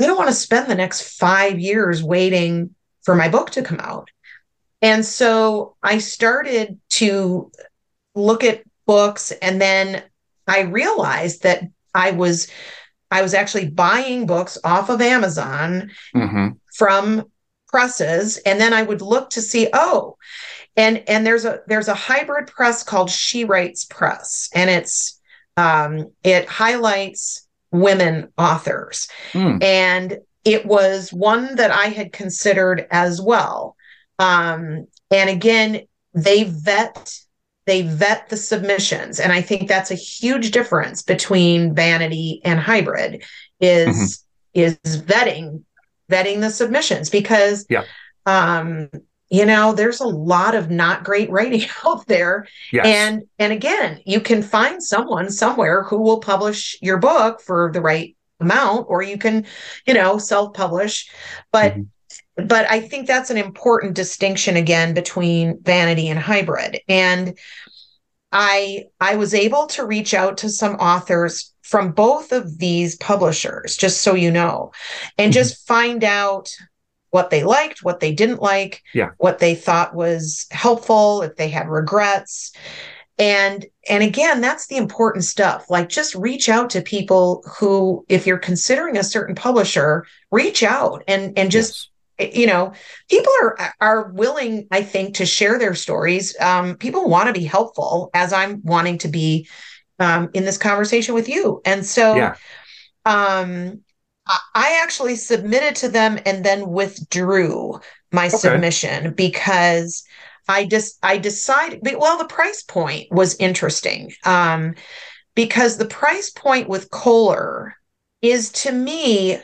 I don't want to spend the next five years waiting for my book to come out. And so I started to look at books and then I realized that I was I was actually buying books off of Amazon mm-hmm. from presses and then i would look to see oh and and there's a there's a hybrid press called she writes press and it's um it highlights women authors mm. and it was one that i had considered as well um and again they vet they vet the submissions and i think that's a huge difference between vanity and hybrid is mm-hmm. is vetting vetting the submissions because yeah. um you know there's a lot of not great writing out there yes. and and again you can find someone somewhere who will publish your book for the right amount or you can you know self publish but mm-hmm. but i think that's an important distinction again between vanity and hybrid and i i was able to reach out to some authors from both of these publishers, just so you know, and mm-hmm. just find out what they liked, what they didn't like, yeah. what they thought was helpful, if they had regrets. And and again, that's the important stuff. Like just reach out to people who if you're considering a certain publisher, reach out and and just yes. you know, people are are willing I think to share their stories. Um people want to be helpful as I'm wanting to be um, in this conversation with you. And so yeah. um, I actually submitted to them and then withdrew my okay. submission because I just I decided well the price point was interesting um, because the price point with Koehler is to me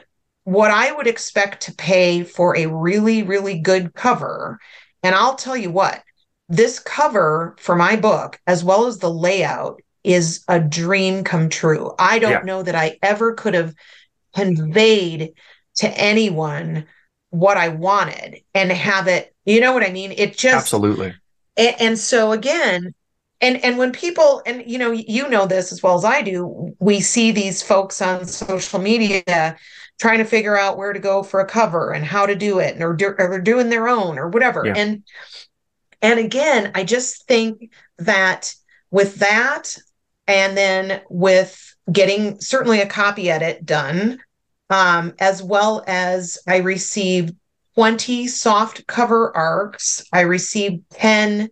what I would expect to pay for a really really good cover and I'll tell you what this cover for my book as well as the layout is a dream come true. I don't yeah. know that I ever could have conveyed to anyone what I wanted and have it You know what I mean? It just absolutely. And, and so again, and and when people and you know you know this as well as I do, we see these folks on social media trying to figure out where to go for a cover and how to do it, and or, do, or they're doing their own or whatever. Yeah. And and again, I just think that with that, and then with getting certainly a copy edit done, um, as well as I received 20 soft cover arcs. I received 10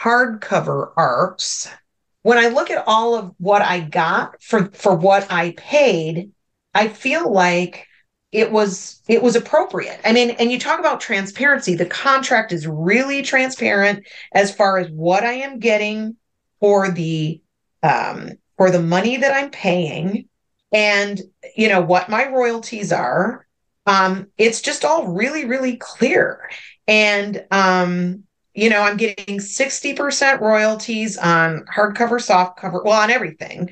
hardcover arcs. When I look at all of what I got for, for what I paid, I feel like it was it was appropriate. I mean, and you talk about transparency. The contract is really transparent as far as what I am getting for the um, for the money that I'm paying, and you know what my royalties are. Um, it's just all really, really clear. And um, you know, I'm getting 60% royalties on hardcover, soft cover, well, on everything.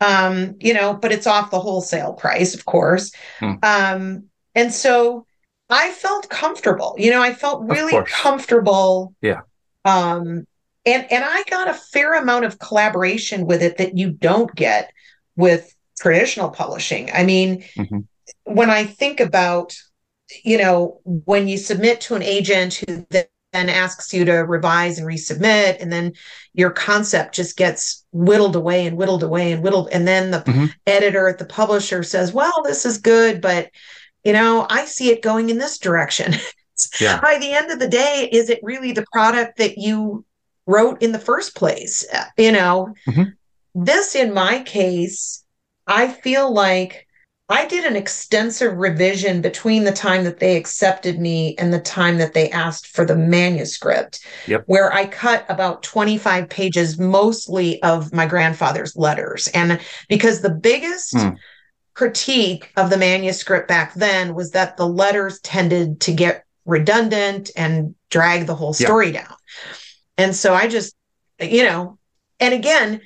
Um, you know, but it's off the wholesale price, of course. Hmm. Um, and so I felt comfortable. You know, I felt really comfortable. Yeah. Um, and and I got a fair amount of collaboration with it that you don't get with traditional publishing. I mean, mm-hmm. when I think about, you know, when you submit to an agent who then asks you to revise and resubmit, and then your concept just gets whittled away and whittled away and whittled, and then the mm-hmm. editor at the publisher says, "Well, this is good, but." You know, I see it going in this direction. yeah. By the end of the day, is it really the product that you wrote in the first place? You know, mm-hmm. this in my case I feel like I did an extensive revision between the time that they accepted me and the time that they asked for the manuscript, yep. where I cut about 25 pages, mostly of my grandfather's letters. And because the biggest mm. critique of the manuscript back then was that the letters tended to get redundant and drag the whole story yep. down. And so I just, you know, and again,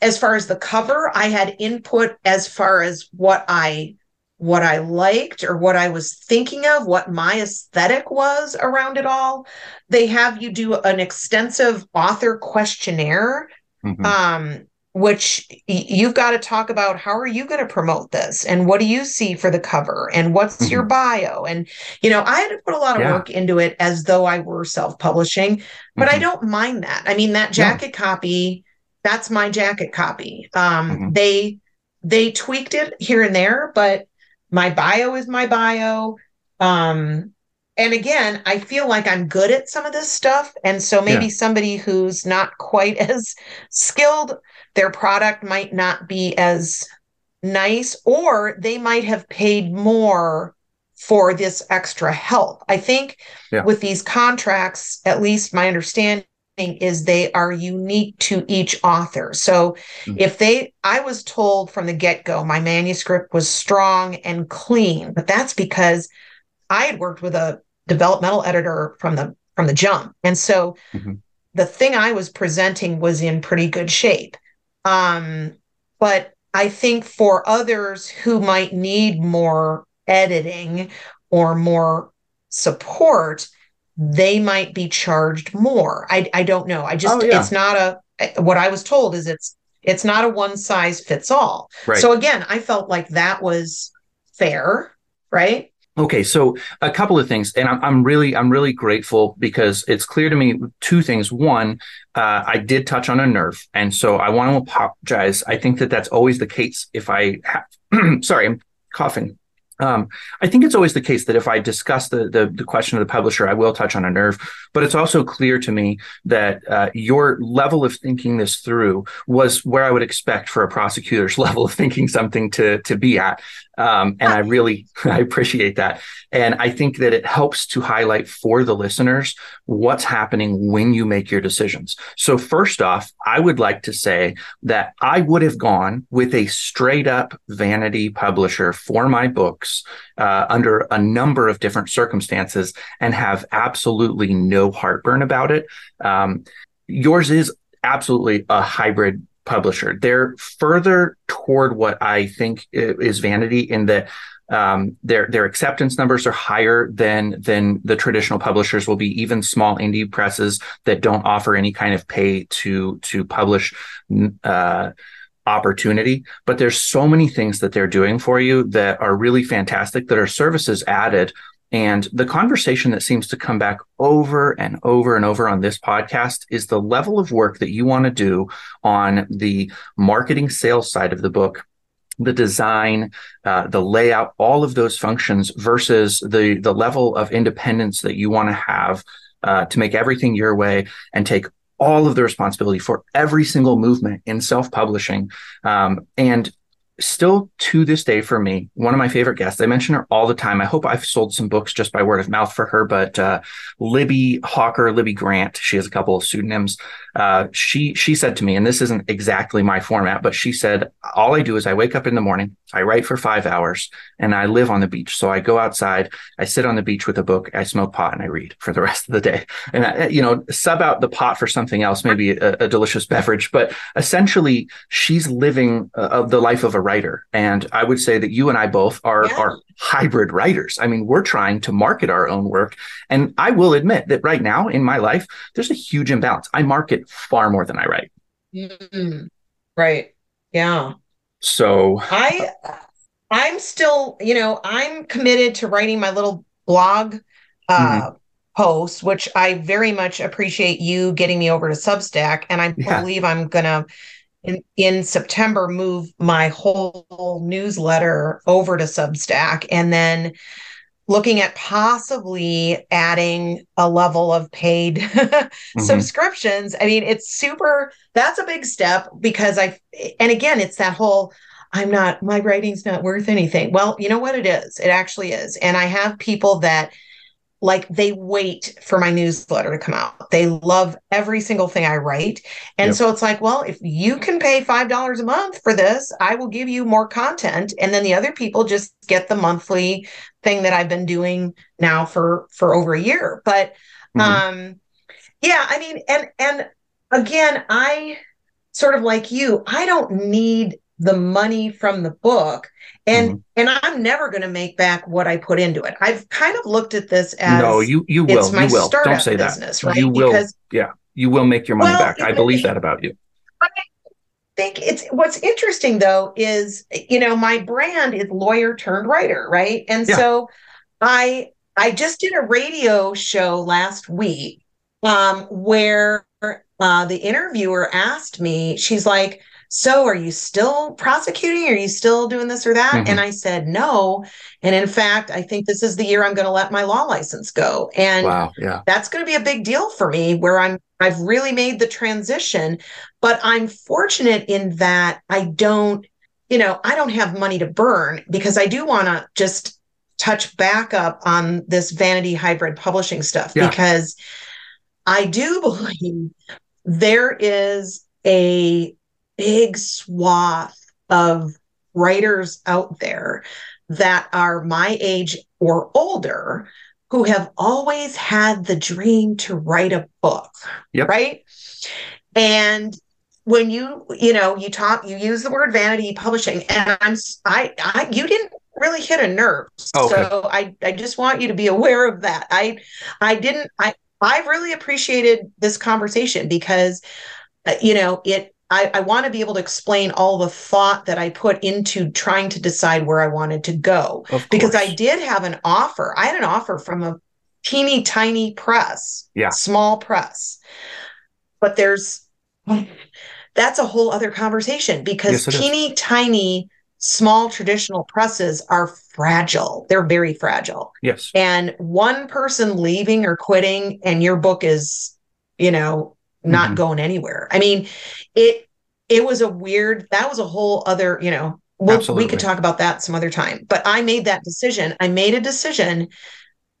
as far as the cover, I had input as far as what I what I liked or what I was thinking of, what my aesthetic was around it all. They have you do an extensive author questionnaire, mm-hmm. um, which you've got to talk about how are you going to promote this and what do you see for the cover and what's mm-hmm. your bio? And, you know, I had to put a lot of yeah. work into it as though I were self publishing, but mm-hmm. I don't mind that. I mean, that jacket yeah. copy that's my jacket copy. Um, mm-hmm. They they tweaked it here and there, but my bio is my bio. Um, and again, I feel like I'm good at some of this stuff, and so maybe yeah. somebody who's not quite as skilled, their product might not be as nice, or they might have paid more for this extra help. I think yeah. with these contracts, at least my understanding is they are unique to each author. So mm-hmm. if they, I was told from the get go, my manuscript was strong and clean, but that's because I had worked with a developmental editor from the from the jump, and so mm-hmm. the thing I was presenting was in pretty good shape. Um, but I think for others who might need more editing or more support, they might be charged more. I I don't know. I just oh, yeah. it's not a what I was told is it's it's not a one size fits all. Right. So again, I felt like that was fair, right? Okay, so a couple of things, and I'm, I'm really I'm really grateful because it's clear to me two things. One, uh, I did touch on a nerve, and so I want to apologize. I think that that's always the case. If I have, sorry, I'm coughing. Um, I think it's always the case that if I discuss the, the, the question of the publisher, I will touch on a nerve. But it's also clear to me that uh, your level of thinking this through was where I would expect for a prosecutor's level of thinking something to to be at. Um, and I really I appreciate that. And I think that it helps to highlight for the listeners what's happening when you make your decisions. So first off, I would like to say that I would have gone with a straight up vanity publisher for my books uh, under a number of different circumstances and have absolutely no heartburn about it. Um, yours is absolutely a hybrid publisher. They're further toward what I think is vanity in that um, their their acceptance numbers are higher than than the traditional publishers will be. Even small indie presses that don't offer any kind of pay to to publish. Uh, opportunity but there's so many things that they're doing for you that are really fantastic that are services added and the conversation that seems to come back over and over and over on this podcast is the level of work that you want to do on the marketing sales side of the book the design, uh, the layout, all of those functions versus the the level of independence that you want to have uh, to make everything your way and take all of the responsibility for every single movement in self publishing. Um, and still to this day for me one of my favorite guests i mention her all the time. I hope i've sold some books just by word of mouth for her but uh, Libbie Hawker Libbie Grant she has a couple of pseudonyms. Uh, she she said to me and this isn't exactly my format but she said all i do is i wake up in the morning i write for five hours and i live on the beach so i go outside i sit on the beach with a book i smoke pot and i read for the rest of the day and I, you know sub out the pot for something else maybe a, a delicious beverage but essentially she's living uh, the life of a writer. And I would say that you and I both are, yeah. are hybrid writers. I mean, we're trying to market our own work. And I will admit that right now in my life, there's a huge imbalance. I market far more than I write. Mm-hmm. Right. Yeah. So I I'm still, you know, I'm committed to writing my little blog uh mm-hmm posts, which I very much appreciate you getting me over to Substack. And I yeah. believe I'm going to in, in September move my whole newsletter over to Substack and then looking at possibly adding a level of paid mm-hmm. subscriptions. I mean, it's super that's a big step because I and again, it's that whole I'm not my writing's not worth anything. Well, you know what it is. It actually is. And I have people that like they wait for my newsletter to come out. They love every single thing I write. And yep. so it's like, well, if you can pay $5 a month for this, I will give you more content and then the other people just get the monthly thing that I've been doing now for for over a year. But mm-hmm. um yeah, I mean and and again, I sort of like you, I don't need the money from the book and mm-hmm. and i'm never going to make back what i put into it i've kind of looked at this as no you you will you will don't say business, that right? you will because, yeah you will make your money well, back i believe that about you i think it's what's interesting though is you know my brand is lawyer turned writer right and yeah. so i i just did a radio show last week um where uh the interviewer asked me she's like so are you still prosecuting? Are you still doing this or that? Mm-hmm. And I said, no. And in fact, I think this is the year I'm going to let my law license go. And wow, yeah. that's going to be a big deal for me where I'm, I've really made the transition, but I'm fortunate in that I don't, you know, I don't have money to burn because I do want to just touch back up on this vanity hybrid publishing stuff yeah. because I do believe there is a big swath of writers out there that are my age or older who have always had the dream to write a book yep. right and when you you know you talk you use the word vanity publishing and i'm i, I you didn't really hit a nerve okay. so i i just want you to be aware of that i i didn't i I've really appreciated this conversation because uh, you know it I, I want to be able to explain all the thought that I put into trying to decide where I wanted to go. Because I did have an offer. I had an offer from a teeny tiny press, yeah, small press. But there's that's a whole other conversation because yes, teeny is. tiny small traditional presses are fragile. They're very fragile. Yes. And one person leaving or quitting and your book is, you know, not mm-hmm. going anywhere. I mean, it it was a weird that was a whole other, you know, we'll, we could talk about that some other time. But I made that decision. I made a decision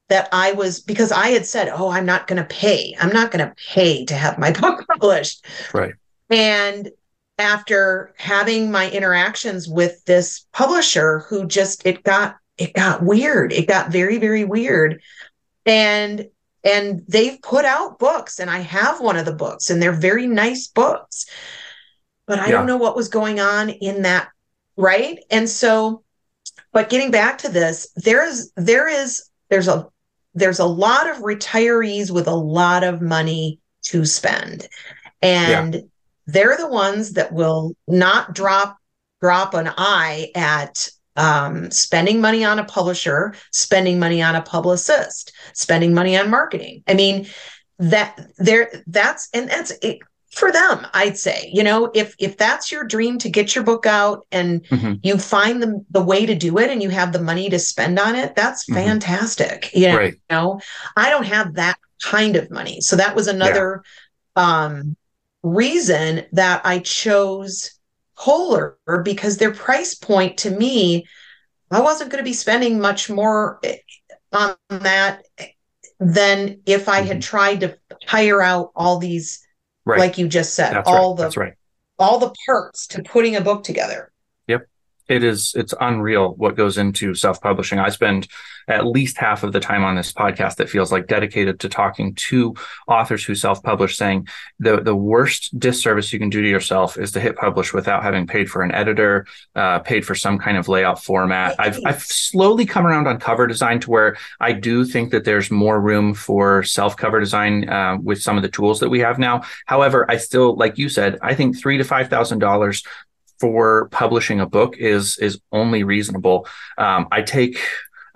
that I was because I had said, "Oh, I'm not going to pay. I'm not going to pay to have my book published." Right. And after having my interactions with this publisher who just it got it got weird. It got very very weird. And and they've put out books and i have one of the books and they're very nice books but I Yeah. don't know what was going on in that. Right. And so, but getting back to this, there is, there is, there's a, there's a lot of retirees with a lot of money to spend. And yeah. they're the ones that will not drop drop an eye at um, spending money on a publisher, spending money on a publicist, spending money on marketing. I mean, that there that's and that's it, for them i'd say you know if if that's your dream to get your book out and mm-hmm. you find the, the way to do it and you have the money to spend on it that's fantastic mm-hmm. you, know, right. you know i don't have that kind of money so that was another yeah. um reason that i chose Polar because their price point to me i wasn't going to be spending much more eh, on that than if i had tried to hire out all these right. like you just said, that's all right. the right. all the parts to putting a book together. It is it's unreal what goes into self-publishing. I spend at least half of the time on this podcast that feels like dedicated to talking to authors who self-publish saying the the worst disservice you can do to yourself is to hit publish without having paid for an editor uh, paid for some kind of layout format. I've, I've slowly come around on cover design to where i do think that there's more room for self cover design uh, with some of the tools that we have now. However i still like you said i think three to five thousand dollars for publishing a book is is only reasonable um, i take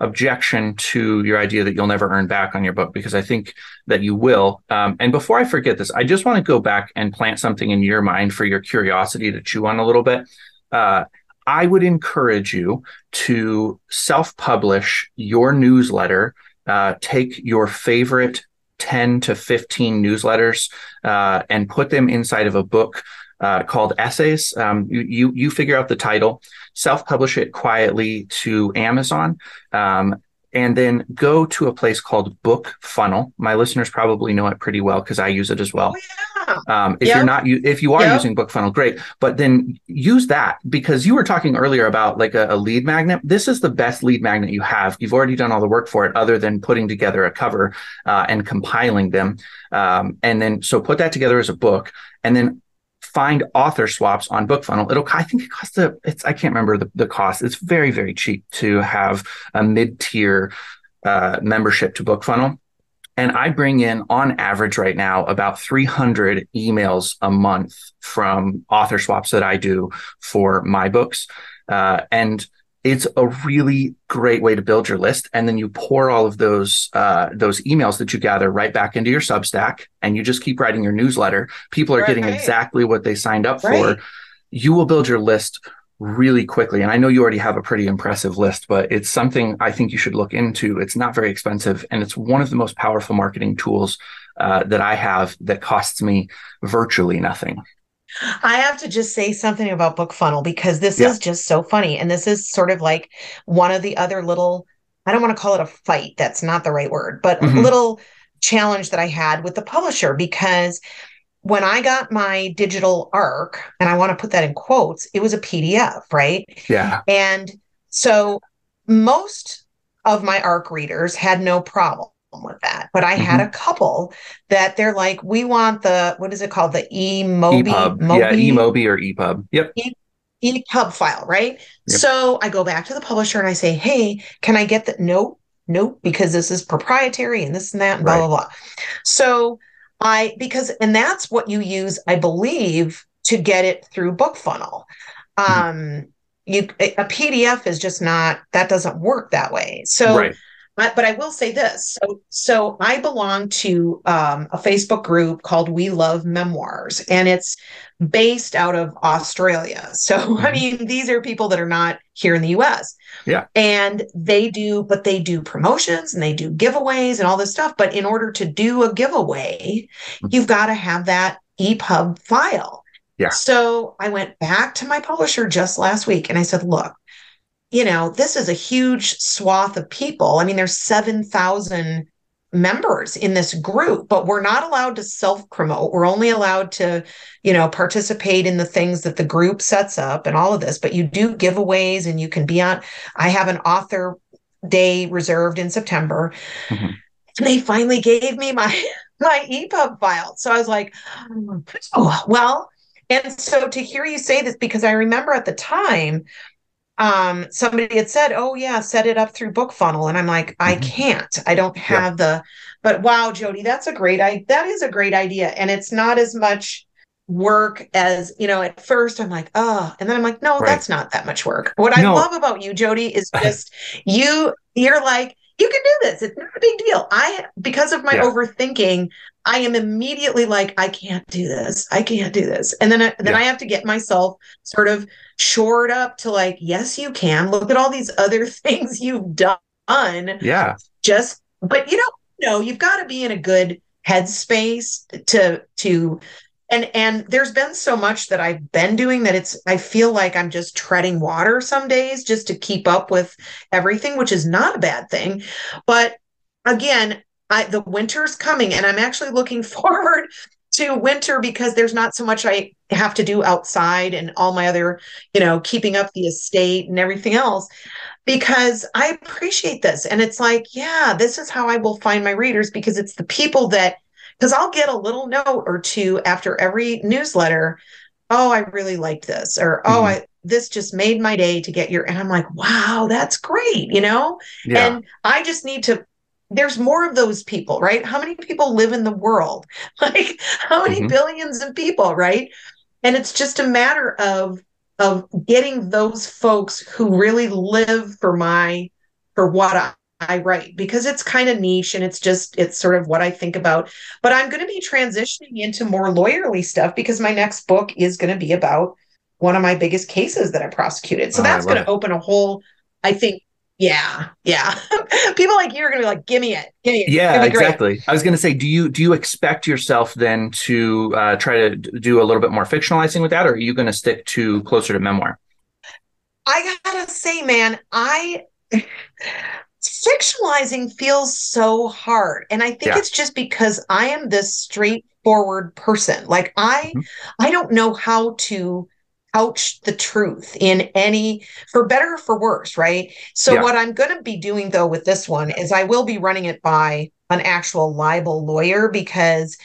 objection to your idea that you'll never earn back on your book because I think that you will. Um, and before I forget this, I just want to go back and plant something in your mind for your curiosity to chew on a little bit. Uh, I would encourage you to self publish your newsletter, uh, take your favorite 10 to 15 newsletters uh, and put them inside of a book uh, called Essays. Um, you, you, you figure out the title, self publish it quietly to Amazon. Um, and then go to a place called Book Funnel. My listeners probably know it pretty well because I use it as well. Oh, yeah. um, if yep. you're not, if you are yep. using Book Funnel, great. But then use that because you were talking earlier about like a, a, lead magnet. This is the best lead magnet you have. You've already done all the work for it, other than putting together a cover uh, and compiling them. Um, and then so put that together as a book, and then find author swaps on BookFunnel. It'll, I think it costs a, it's, I can't remember the, the cost. It's very, very cheap to have a mid tier uh, membership to BookFunnel. And I bring in on average right now about 300 emails a month from author swaps that I do for my books. Uh, and it's a really great way to build your list. And then you pour all of those uh, those emails that you gather right back into your substack and you just keep writing your newsletter. People are right. getting exactly what they signed up right. for you will build your list really quickly. And i know you already have a pretty impressive list but it's something i think you should look into. It's not very expensive and it's one of the most powerful marketing tools uh, that i have that costs me virtually nothing I have to just say something about Book Funnel because this yeah. is just so funny. And this is sort of like one of the other little, I don't want to call it a fight, that's not the right word, but mm-hmm. a little challenge that I had with the publisher because when I got my digital arc, and I want to put that in quotes, it was a PDF, right? Yeah. And so most of my arc readers had no problem with that. But I mm-hmm. had a couple that they're like, we want the what is it called? The eMobi. EPUB. Yeah, eMobi or EPUB. Yep. E- EPUB file, right? Yep. So I go back to the publisher and I say, hey, can I get the nope, nope, because this is proprietary and this and that and right. blah, blah, blah. So I because and that's what you use, I believe, to get it through BookFunnel. Mm-hmm. Um you a PDF is just not that doesn't work that way. So right but I will say this. So, so I belong to um, a Facebook group called We Love Memoirs, and it's based out of Australia. So, mm-hmm. I mean, these are people that are not here in the US. Yeah. And they do, but they do promotions and they do giveaways and all this stuff. But in order to do a giveaway, mm-hmm. you've got to have that EPUB file. Yeah. So I went back to my publisher just last week and I said, look, you know, this is a huge swath of people. I mean, there's 7,000 members in this group, but we're not allowed to self promote. We're only allowed to, you know, participate in the things that the group sets up and all of this. But you do giveaways and you can be on. I have an author day reserved in September. Mm-hmm. And they finally gave me my my EPUB file. So I was like, oh, well, And so to hear you say this, because I remember at the time, um, somebody had said, "Oh yeah, set it up through BookFunnel," and I'm like, "I Mhm. can't. I don't have the." But wow, Jody, that's a great I that is a great idea, and it's not as much work as you know. At first, I'm like, "Oh," and then I'm like, "No, Right. that's not that much work." What I love about you, Jody, is just you. You're like, you can do this. It's not a big deal. I because of my Yeah. overthinking, I am immediately like, I can't do this. I can't do this, and then I, then Yeah. I have to get myself sort of shored up to like, yes, you can. Look at all these other things you've done. Yeah. Just, but you know, no, you've got to be in a good headspace to to and and there's been so much that I've been doing that it's I feel like I'm just treading water some days just to keep up with everything, which is not a bad thing. But again, I the winter's coming and I'm actually looking forward to winter because there's not so much I have to do outside and all my other, you know, keeping up the estate and everything else because I appreciate this. And it's like, yeah, this is how I will find my readers because it's the people that, because I'll get a little note or two after every newsletter. Oh, I really liked this, or oh, Mhm. I this just made my day to get your, and I'm like, wow, that's great, you know? Yeah. And I just need to. There's more of those people, right? How many people live in the world? Like, how many Mhm. billions of people, right? And it's just a matter of of getting those folks who really live for my for what I, write because it's kind of niche and it's just it's sort of what I think about. But I'm going to be transitioning into more lawyerly stuff because my next book is going to be about one of my biggest cases that I prosecuted. So Oh, that's going to open a whole, I think, yeah, yeah. People like you are going to be like, give me it, give me it. Yeah, gonna be great." exactly. I was going to say, do you do you expect yourself then to uh, try to do a little bit more fictionalizing with that, or are you going to stick to closer to memoir? I gotta say, man, I fictionalizing feels so hard. And I think Yeah. it's just because I am this straightforward person. Like I Mhm. I don't know how to couch the truth in any for better or for worse, right? So Yeah. what I'm gonna be doing though with this one is I will be running it by an actual libel lawyer because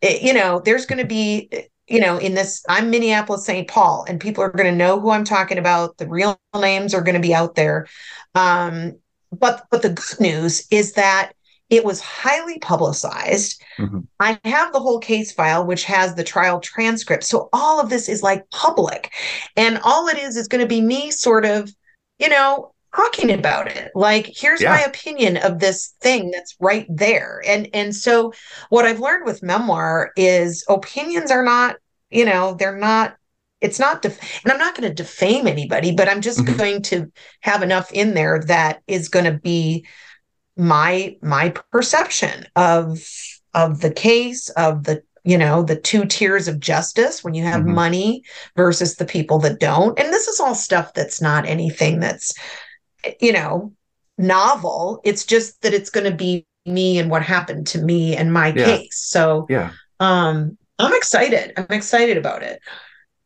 it, you know, there's going to be, you know, in this, I'm Minneapolis St. Paul, and people are going to know who I'm talking about. The real names are going to be out there. Um, but but the good news is that it was highly publicized. Mhm. I have the whole case file, which has the trial transcript. So all of this is like public. And all it is is going to be me sort of, you know, talking about it. Like, here's Yeah. my opinion of this thing that's right there. And and so what I've learned with memoir is opinions are not, you know, they're not it's not def- and I'm not going to defame anybody, but I'm just Mhm. going to have enough in there that is going to be my my perception of of the case of the you know the two tiers of justice when you have Mhm. money versus the people that don't and this is all stuff that's not anything that's you know novel it's just that it's going to be me and what happened to me and my Yeah. case so Yeah. um i'm excited i'm excited about it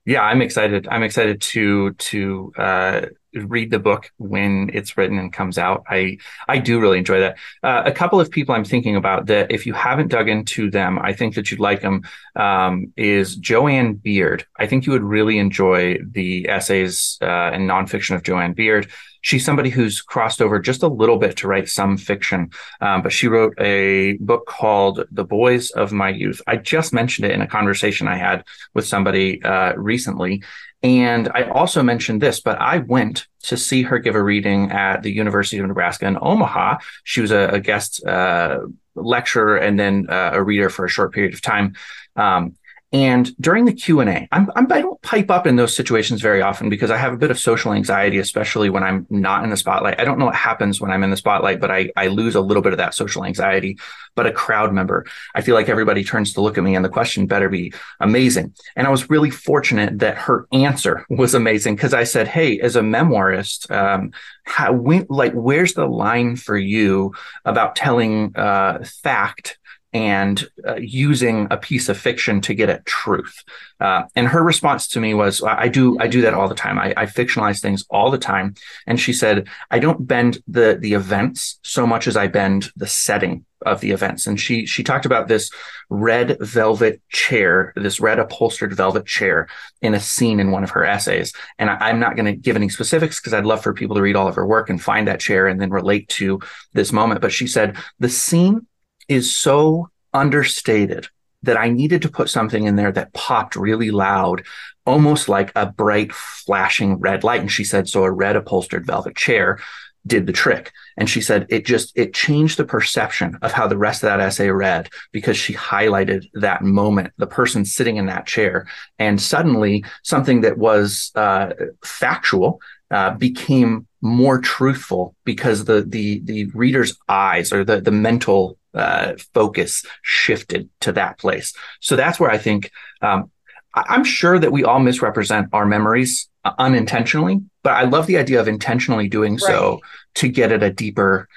Yeah, I'm excited. I'm excited to to uh, read the book when it's written and comes out. I I do really enjoy that. Uh, a couple of people I'm thinking about that if you haven't dug into them, I think that you'd like them. Um, is Jo Ann Beard? I think you would really enjoy the essays uh, and nonfiction of Jo Ann Beard. She's somebody who's crossed over just a little bit to write some fiction, um, but she wrote a book called The Boys of My Youth. I just mentioned it in a conversation I had with somebody uh, recently. And I also mentioned this, but I went to see her give a reading at the University of Nebraska in Omaha. She was a, a guest uh, lecturer and then uh, a reader for a short period of time. Um, and during the Q and A, I'm, I don't pipe up in those situations very often because I have a bit of social anxiety, especially when I'm not in the spotlight. I don't know what happens when I'm in the spotlight, but I I lose a little bit of that social anxiety. But a crowd member, I feel like everybody turns to look at me, and the question better be amazing. And I was really fortunate that her answer was amazing because I said, "Hey, as a memoirist, um, how when, like where's the line for you about telling uh, fact?" And uh, using a piece of fiction to get at truth. Uh, and her response to me was, "I do, I do that all the time. I, I fictionalize things all the time." And she said, "I don't bend the the events so much as I bend the setting of the events. And she she talked about this red velvet chair, this red upholstered velvet chair in a scene in one of her essays. And I, am not going to give any specifics because I'd love for people to read all of her work and find that chair and then relate to this moment. But she said the scene is so understated that I needed to put something in there that popped really loud, almost like a bright flashing red light. And she said, so a red upholstered velvet chair did the trick. And she said it just, it changed the perception of how the rest of that essay read because she highlighted that moment, the person sitting in that chair. And suddenly something that was uh, factual uh, became more truthful because the, the, the reader's eyes or the, the mental uh, focus shifted to that place. So that's where I think um, I- am sure that we all misrepresent our memories uh, unintentionally, but I love the idea of intentionally doing right. so to get at a deeper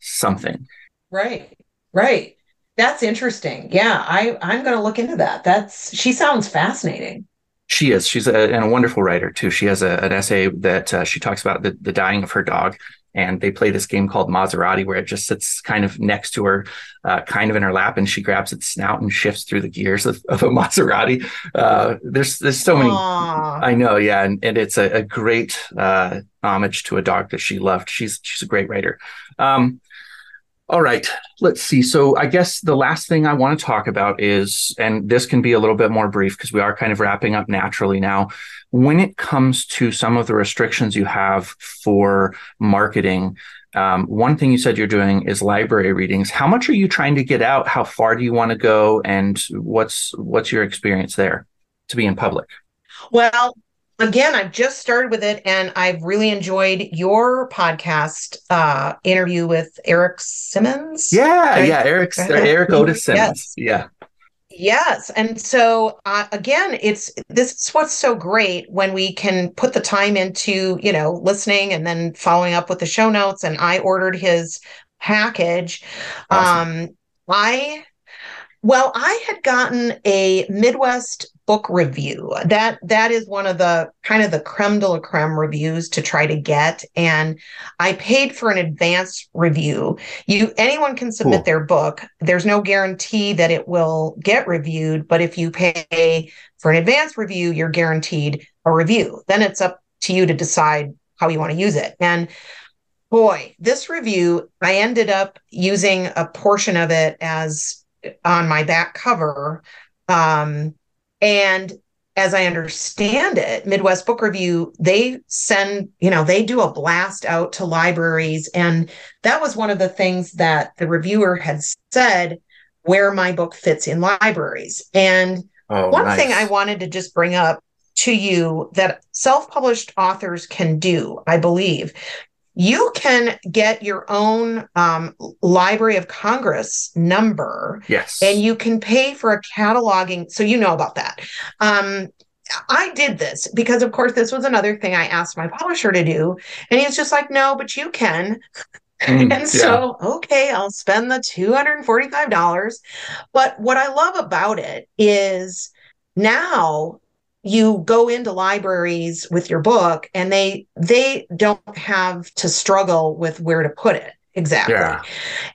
something. Right. Right. That's interesting. Yeah, I I'm going to look into that. That's she sounds fascinating. She is. She's a, and a wonderful writer too. She has a, an essay that uh, she talks about the, the dying of her dog, and they play this game called Maserati, where it just sits kind of next to her, uh, kind of in her lap, and she grabs its snout and shifts through the gears of, of a Maserati. Uh, there's there's so many. Aww. I know, yeah, and, and it's a, a great uh, homage to a dog that she loved. She's she's a great writer. Um, all right, let's see. So I guess the last thing I want to talk about is, and this can be a little bit more brief because we are kind of wrapping up naturally now. When it comes to some of the restrictions you have for marketing, um, one thing you said you're doing is library readings. How much are you trying to get out? How far do you want to go? And what's what's your experience there to be in public? Well, again, I've just started with it and I've really enjoyed your podcast uh, interview with Eric Simmons. Yeah, right? yeah, Eric Eric Otis Simmons. Yes. Yeah. Yes. And so uh, again, it's this is what's so great when we can put the time into, you know, listening and then following up with the show notes. And I ordered his package. Awesome. Um, I well, I had gotten a Midwest book review. That that is one of the kind of the creme de la creme reviews to try to get. And I paid for an advance review. You anyone can submit cool. their book. There's no guarantee that it will get reviewed, but if you pay for an advance review, you're guaranteed a review. Then it's up to you to decide how you want to use it. And boy, this review, I ended up using a portion of it as on my back cover. Um, and as I understand it, Midwest Book Review, they send, you know, they do a blast out to libraries. And that was one of the things that the reviewer had said where my book fits in libraries. And oh, one nice. thing I wanted to just bring up to you that self published authors can do, I believe, you can get your own um, Library of Congress number. Yes. And you can pay for a cataloging. So you know about that. Um, I did this because, of course, this was another thing I asked my publisher to do. And he was just like, no, but you can. Mm, and so, yeah. okay, I'll spend the $245. But what I love about it is now you go into libraries with your book and they they don't have to struggle with where to put it exactly yeah.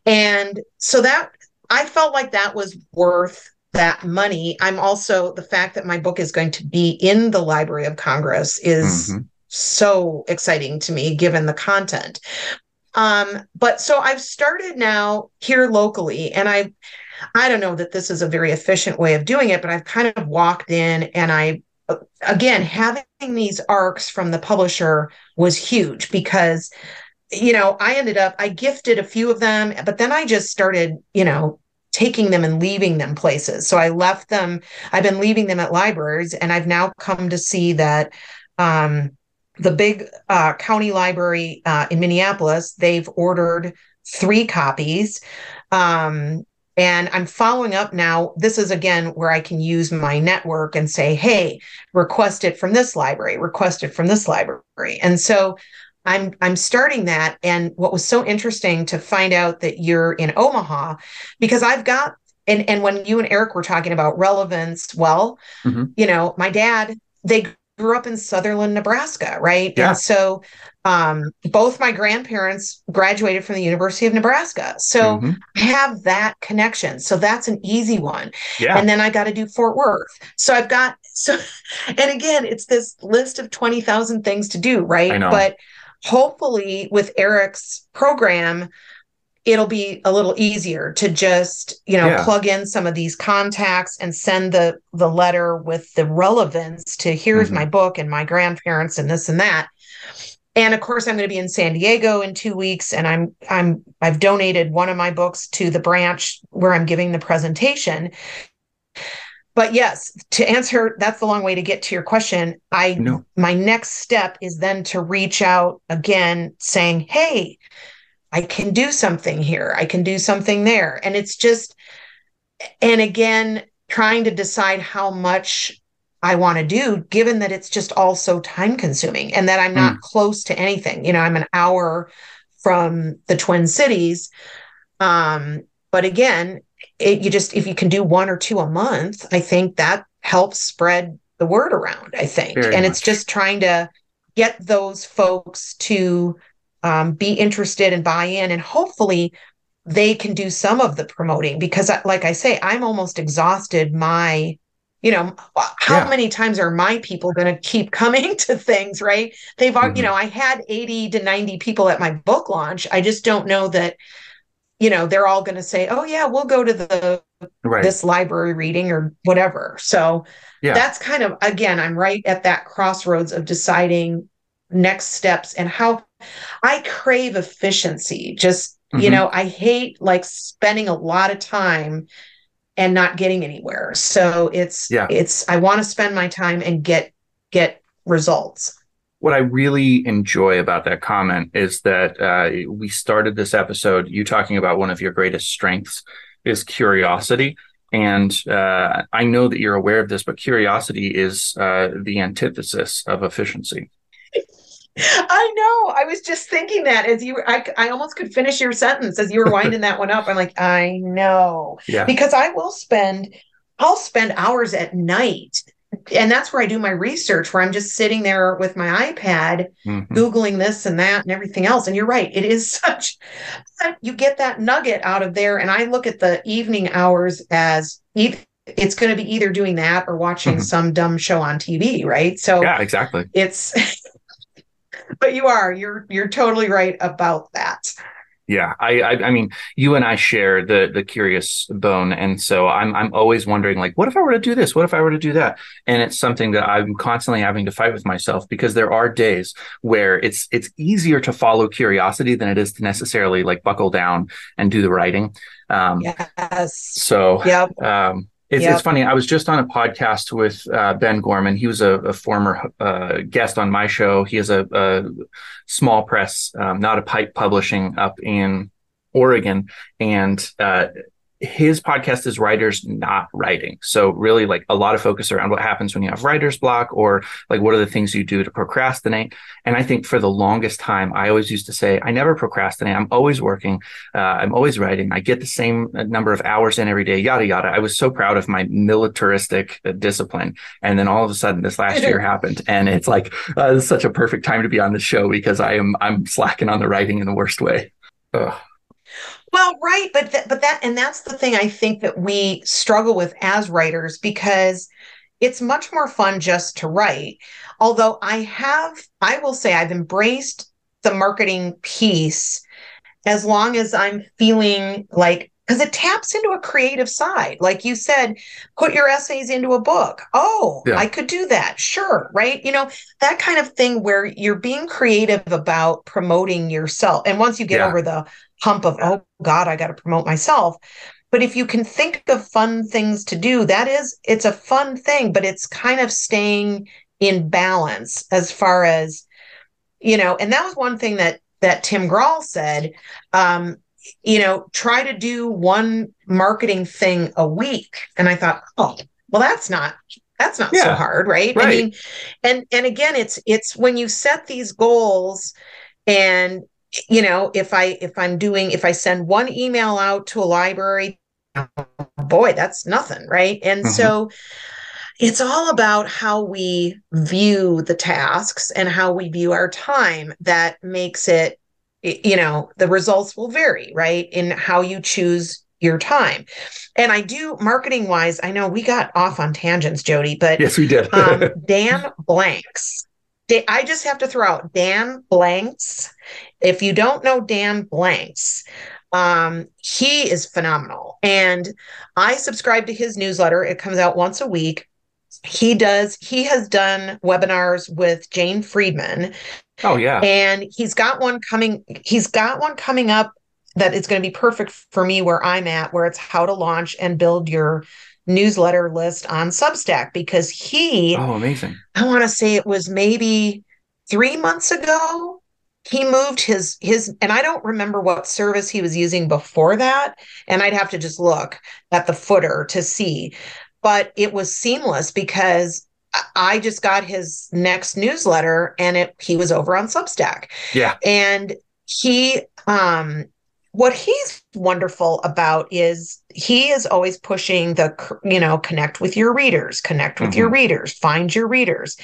and so that i felt like that was worth that money i'm also the fact that my book is going to be in the library of congress is mm-hmm. so exciting to me given the content um but so i've started now here locally and i I don't know that this is a very efficient way of doing it, but I've kind of walked in and I again, having these arcs from the publisher was huge because, you know, I ended up, I gifted a few of them, but then I just started, you know, taking them and leaving them places. So I left them, I've been leaving them at libraries, and I've now come to see that um, the big uh, county library uh, in Minneapolis, they've ordered three copies. Um, and I'm following up now. This is again where I can use my network and say, hey, request it from this library, request it from this library. And so I'm I'm starting that. And what was so interesting to find out that you're in Omaha, because I've got and and when you and Eric were talking about relevance, well, mm-hmm. you know, my dad, they grew up in Sutherland, Nebraska, right? Yeah. And so um, both my grandparents graduated from the University of Nebraska. So Mhm. I have that connection. So that's an easy one. Yeah. And then I got to do Fort Worth. So I've got, so, and again, it's this list of 20,000 things to do, right? I know. But hopefully with Eric's program, it'll be a little easier to just you know Yeah. plug in some of these contacts and send the the letter with the relevance to here's Mhm. my book and my grandparents and this and that and of course i'm going to be in san diego in two weeks and i'm i'm i've donated one of my books to the branch where i'm giving the presentation but yes to answer that's the long way to get to your question i No. my next step is then to reach out again saying hey I can do something here. I can do something there. And it's just, and again, trying to decide how much I want to do, given that it's just all so time consuming and that I'm not close to anything. You know, I'm an hour from the Twin Cities. Um, but again, it, you just, if you can do one or two a month, I think that helps spread the word around, I think. Very and it's just trying to get those folks to um, be interested and buy in and hopefully they can do some of the promoting because like i say i'm almost exhausted my you know how Yeah. many times are my people going to keep coming to things right they've Mhm. you know i had 80 to 90 people at my book launch i just don't know that you know they're all going to say oh yeah we'll go to the Right. this library reading or whatever so Yeah. that's kind of again i'm right at that crossroads of deciding next steps and how i crave efficiency just you Mhm. know i hate like spending a lot of time and not getting anywhere so it's Yeah. it's i want to spend my time and get get results what I really enjoy about that comment is that uh, we started this episode you talking about one of your greatest strengths is curiosity. And uh, I know that you're aware of this, but curiosity is uh, the antithesis of efficiency. I know. I was just thinking that as you I, I almost could finish your sentence as you were winding that one up. I'm like, I know. Yeah. Because I will spend, I'll spend hours at night. And that's where I do my research, where I'm just sitting there with my iPad, Mhm. Googling this and that and everything else. And you're right. It is such, you get that nugget out of there. And I look at the evening hours as it's going to be either doing that or watching Mhm. some dumb show on TV. Right. So Yeah, exactly. it's but you are you're you're totally right about that Yeah, I, I, I mean, you and I share the the curious bone, and so I'm I'm always wondering, like, what if I were to do this? What if I were to do that? And it's something that I'm constantly having to fight with myself because there are days where it's it's easier to follow curiosity than it is to necessarily like buckle down and do the writing. Um, yes So, yep um, it's, Yep. it's funny. I was just on a podcast with uh, Ben Gorman. He was a, a former uh, guest on my show. He has a, a small press, um, not a pipe publishing up in Oregon. And uh, his podcast is writers not writing. So really like a lot of focus around what happens when you have writer's block or like what are the things you do to procrastinate. And I think for the longest time, I always used to say, I never procrastinate. I'm always working. Uh, I'm always writing. I get the same uh, number of hours in every day, yada, yada. I was so proud of my militaristic uh, discipline. And then all of a sudden this last year happened. And it's like, uh, is such a perfect time to be on the show because I am, I'm slacking on the writing in the worst way. Ugh. Well right but th- but that and that's the thing i think that we struggle with as writers because it's much more fun just to write. Although i have i will say i've embraced the marketing piece as long as i'm feeling like because it taps into a creative side. Like you said put your essays into a book. Oh Yeah. i could do that. Sure right? You know that kind of thing where you're being creative about promoting yourself. And once you get Yeah. over the hump of oh god i got to promote myself but if you can think of fun things to do that is it's a fun thing but it's kind of staying in balance as far as you know and that was one thing that that tim grahl said um you know try to do one marketing thing a week and i thought oh well that's not that's not so hard right? i Right. mean and and again it's it's when you set these goals and you know if i if i'm doing if i send one email out to a library boy that's nothing right? And Mhm. so it's all about how we view the tasks and how we view our time that makes it you know the results will vary right in how you choose your time. And i do marketing wise i know we got off on tangents jody but yes we did. um, dan blanks i just have to throw out dan blanks. If you don't know dan blanks um, he is phenomenal. And i subscribe to his newsletter. It comes out once a week. He does he has done webinars with jane friedman. Oh yeah. And he's got one coming he's got one coming up that is going to be perfect for me where i'm at where it's how to launch and build your newsletter list on substack because he oh amazing i want to say it was maybe three months ago he moved his his and i don't remember what service he was using before that and i'd have to just look at the footer to see but it was seamless because I just got his next newsletter and it he was over on Substack. Yeah. And he um what he's wonderful about is he is always pushing the you know connect with your readers connect with mm-hmm. your readers find your readers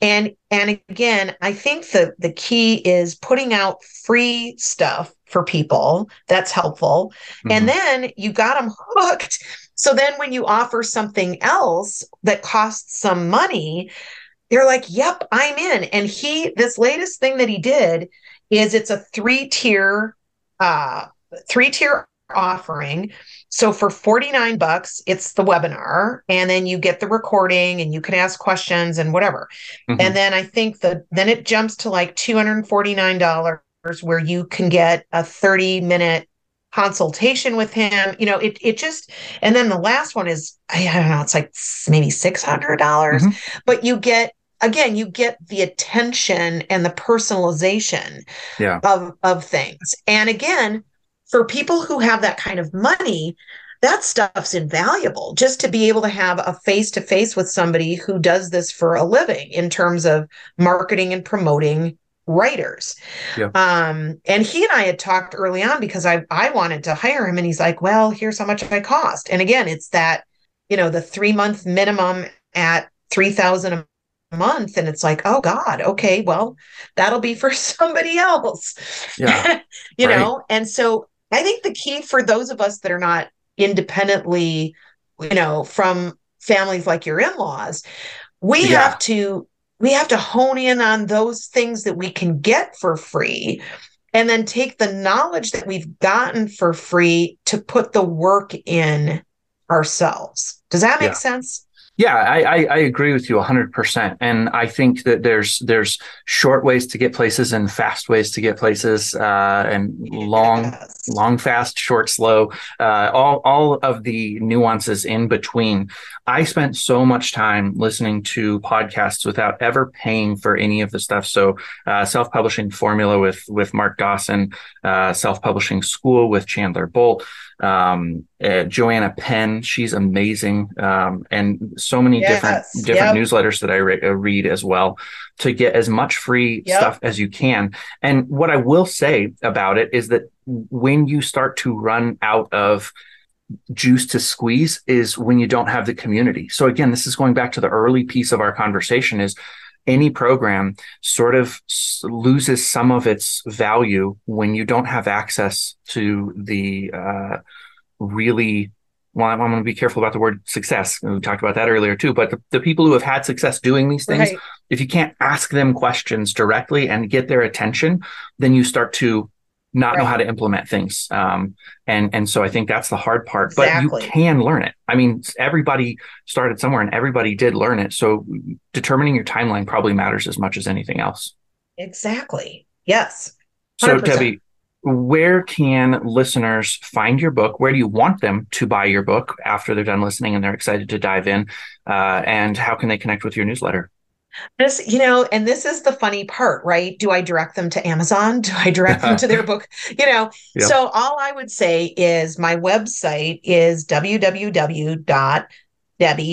and and again i think the the key is putting out free stuff for people that's helpful mm-hmm. and then you got them hooked so then when you offer something else that costs some money, they're like, yep, I'm in. And he, this latest thing that he did is it's a three tier, uh, three tier offering. So for 49 bucks, it's the webinar and then you get the recording and you can ask questions and whatever. Mm-hmm. And then I think the then it jumps to like $249 where you can get a 30 minute consultation with him you know it it just and then the last one is i, I don't know it's like maybe $600 mm-hmm. but you get again you get the attention and the personalization yeah. of of things and again for people who have that kind of money that stuff's invaluable just to be able to have a face to face with somebody who does this for a living in terms of marketing and promoting writers. Yeah. Um, and he and I had talked early on because I I wanted to hire him, and he's like, "Well, here's how much I cost." And again, it's that you know the three month minimum at three thousand a month, and it's like, oh God, okay, well, that'll be for somebody else. Yeah, you right. know. And so I think the key for those of us that are not independently, you know, from families like your in laws, we yeah. have to we have to hone in on those things that we can get for free and then take the knowledge that we've gotten for free to put the work in ourselves. Does that make yeah. sense? Yeah, I, I, I, agree with you 100%. And I think that there's there's short ways to get places and fast ways to get places uh, and long, yes. long, fast, short, slow, uh, all, all of the nuances in between. I spent so much time listening to podcasts without ever paying for any of the stuff. So uh, self-publishing formula with, with Mark Dawson, uh, self-publishing school with Chandler Bolt, um, uh, Joanna Penn, she's amazing, um, and so many yes. different different yep. newsletters that I re- uh, read as well to get as much free yep. stuff as you can. And what I will say about it is that when you start to run out of juice to squeeze is when you don't have the community. So again, this is going back to the early piece of our conversation is any program sort of loses some of its value when you don't have access to the uh, really well, I'm, going to be careful about the word success. We talked about that earlier too. But the, the people who have had success doing these things, right. if you can't ask them questions directly and get their attention, then you start to not right. know how to implement things. Um, and and so I think that's the hard part. Exactly. But you can learn it. I mean, everybody started somewhere, and everybody did learn it. So determining your timeline probably matters as much as anything else. Exactly. Yes. 100%. So Debbie, where can listeners find your book? Where do you want them to buy your book after they're done listening and they're excited to dive in? Uh, and how can they connect with your newsletter? This, you know, and this is the funny part, right? Do I direct them to Amazon? Do I direct them to their book? You know, yep. so all I would say is my website is www.debbie,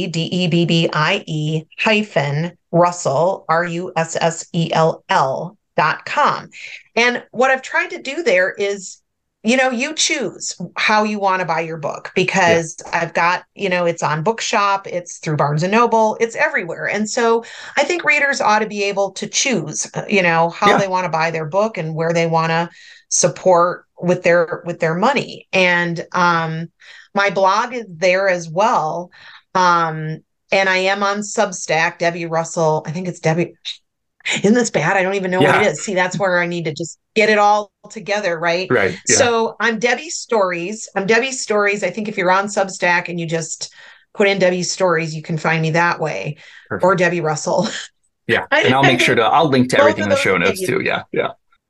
D E B B I E hyphen Russell, R U S S E L L dot com. And what I've tried to do there is you know, you choose how you want to buy your book because yeah. I've got, you know, it's on Bookshop, it's through Barnes and Noble, it's everywhere. And so I think readers ought to be able to choose, uh, you know, how yeah. they want to buy their book and where they want to support with their with their money. And um my blog is there as well. Um and I am on Substack, Debbie Russell. I think it's Debbie isn't this bad? I don't even know yeah. what it is. See, that's where I need to just get it all together, right? Right. Yeah. So I'm Debbie Stories. I'm Debbie Stories. I think if you're on Substack and you just put in Debbie Stories, you can find me that way, Perfect. or Debbie Russell. Yeah, and I'll make sure to I'll link to everything in the show notes too. Yeah, yeah.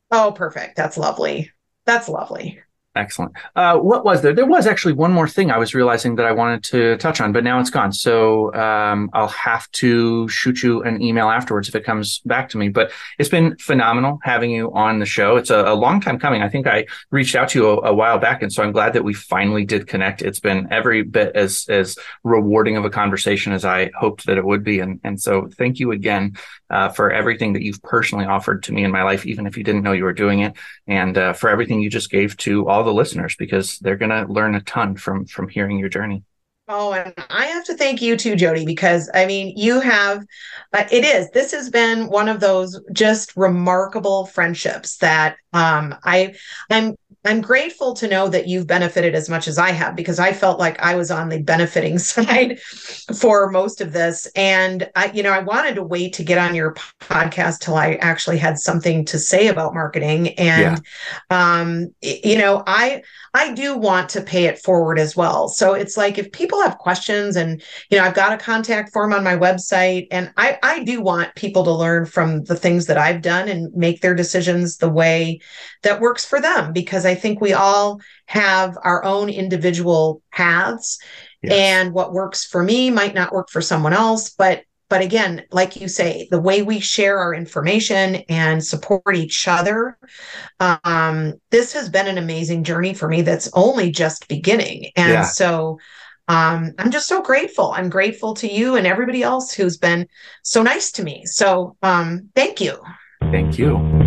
Oh, perfect. That's lovely. That's lovely. Excellent. Uh, what was there? There was actually one more thing I was realizing that I wanted to touch on, but now it's gone. So um, I'll have to shoot you an email afterwards if it comes back to me. But it's been phenomenal having you on the show. It's a, a long time coming. I think I reached out to you a, a, while back, and so I'm glad that we finally did connect. It's been every bit as as rewarding of a conversation as I hoped that it would be. And and so thank you again uh, for everything that you've personally offered to me in my life, even if you didn't know you were doing it, and uh, for everything you just gave to all the listeners because they're going to learn a ton from from hearing your journey. Oh, and I have to thank you too, Jody, because I mean, you have, uh, it is, this has been one of those just remarkable friendships that um, I, I'm I'm grateful to know that you've benefited as much as I have because I felt like I was on the benefiting side for most of this. And I, you know, I wanted to wait to get on your podcast till I actually had something to say about marketing. And, yeah. um, you know, I, I do want to pay it forward as well. So it's like if people have questions and, you know, I've got a contact form on my website and I, I do want people to learn from the things that I've done and make their decisions the way that works for them because I think we all have our own individual paths yes. and what works for me might not work for someone else but but again like you say the way we share our information and support each other um, this has been an amazing journey for me that's only just beginning. And yeah. so um, i'm just so grateful. I'm grateful to you and everybody else who's been so nice to me. So um, thank you. Thank you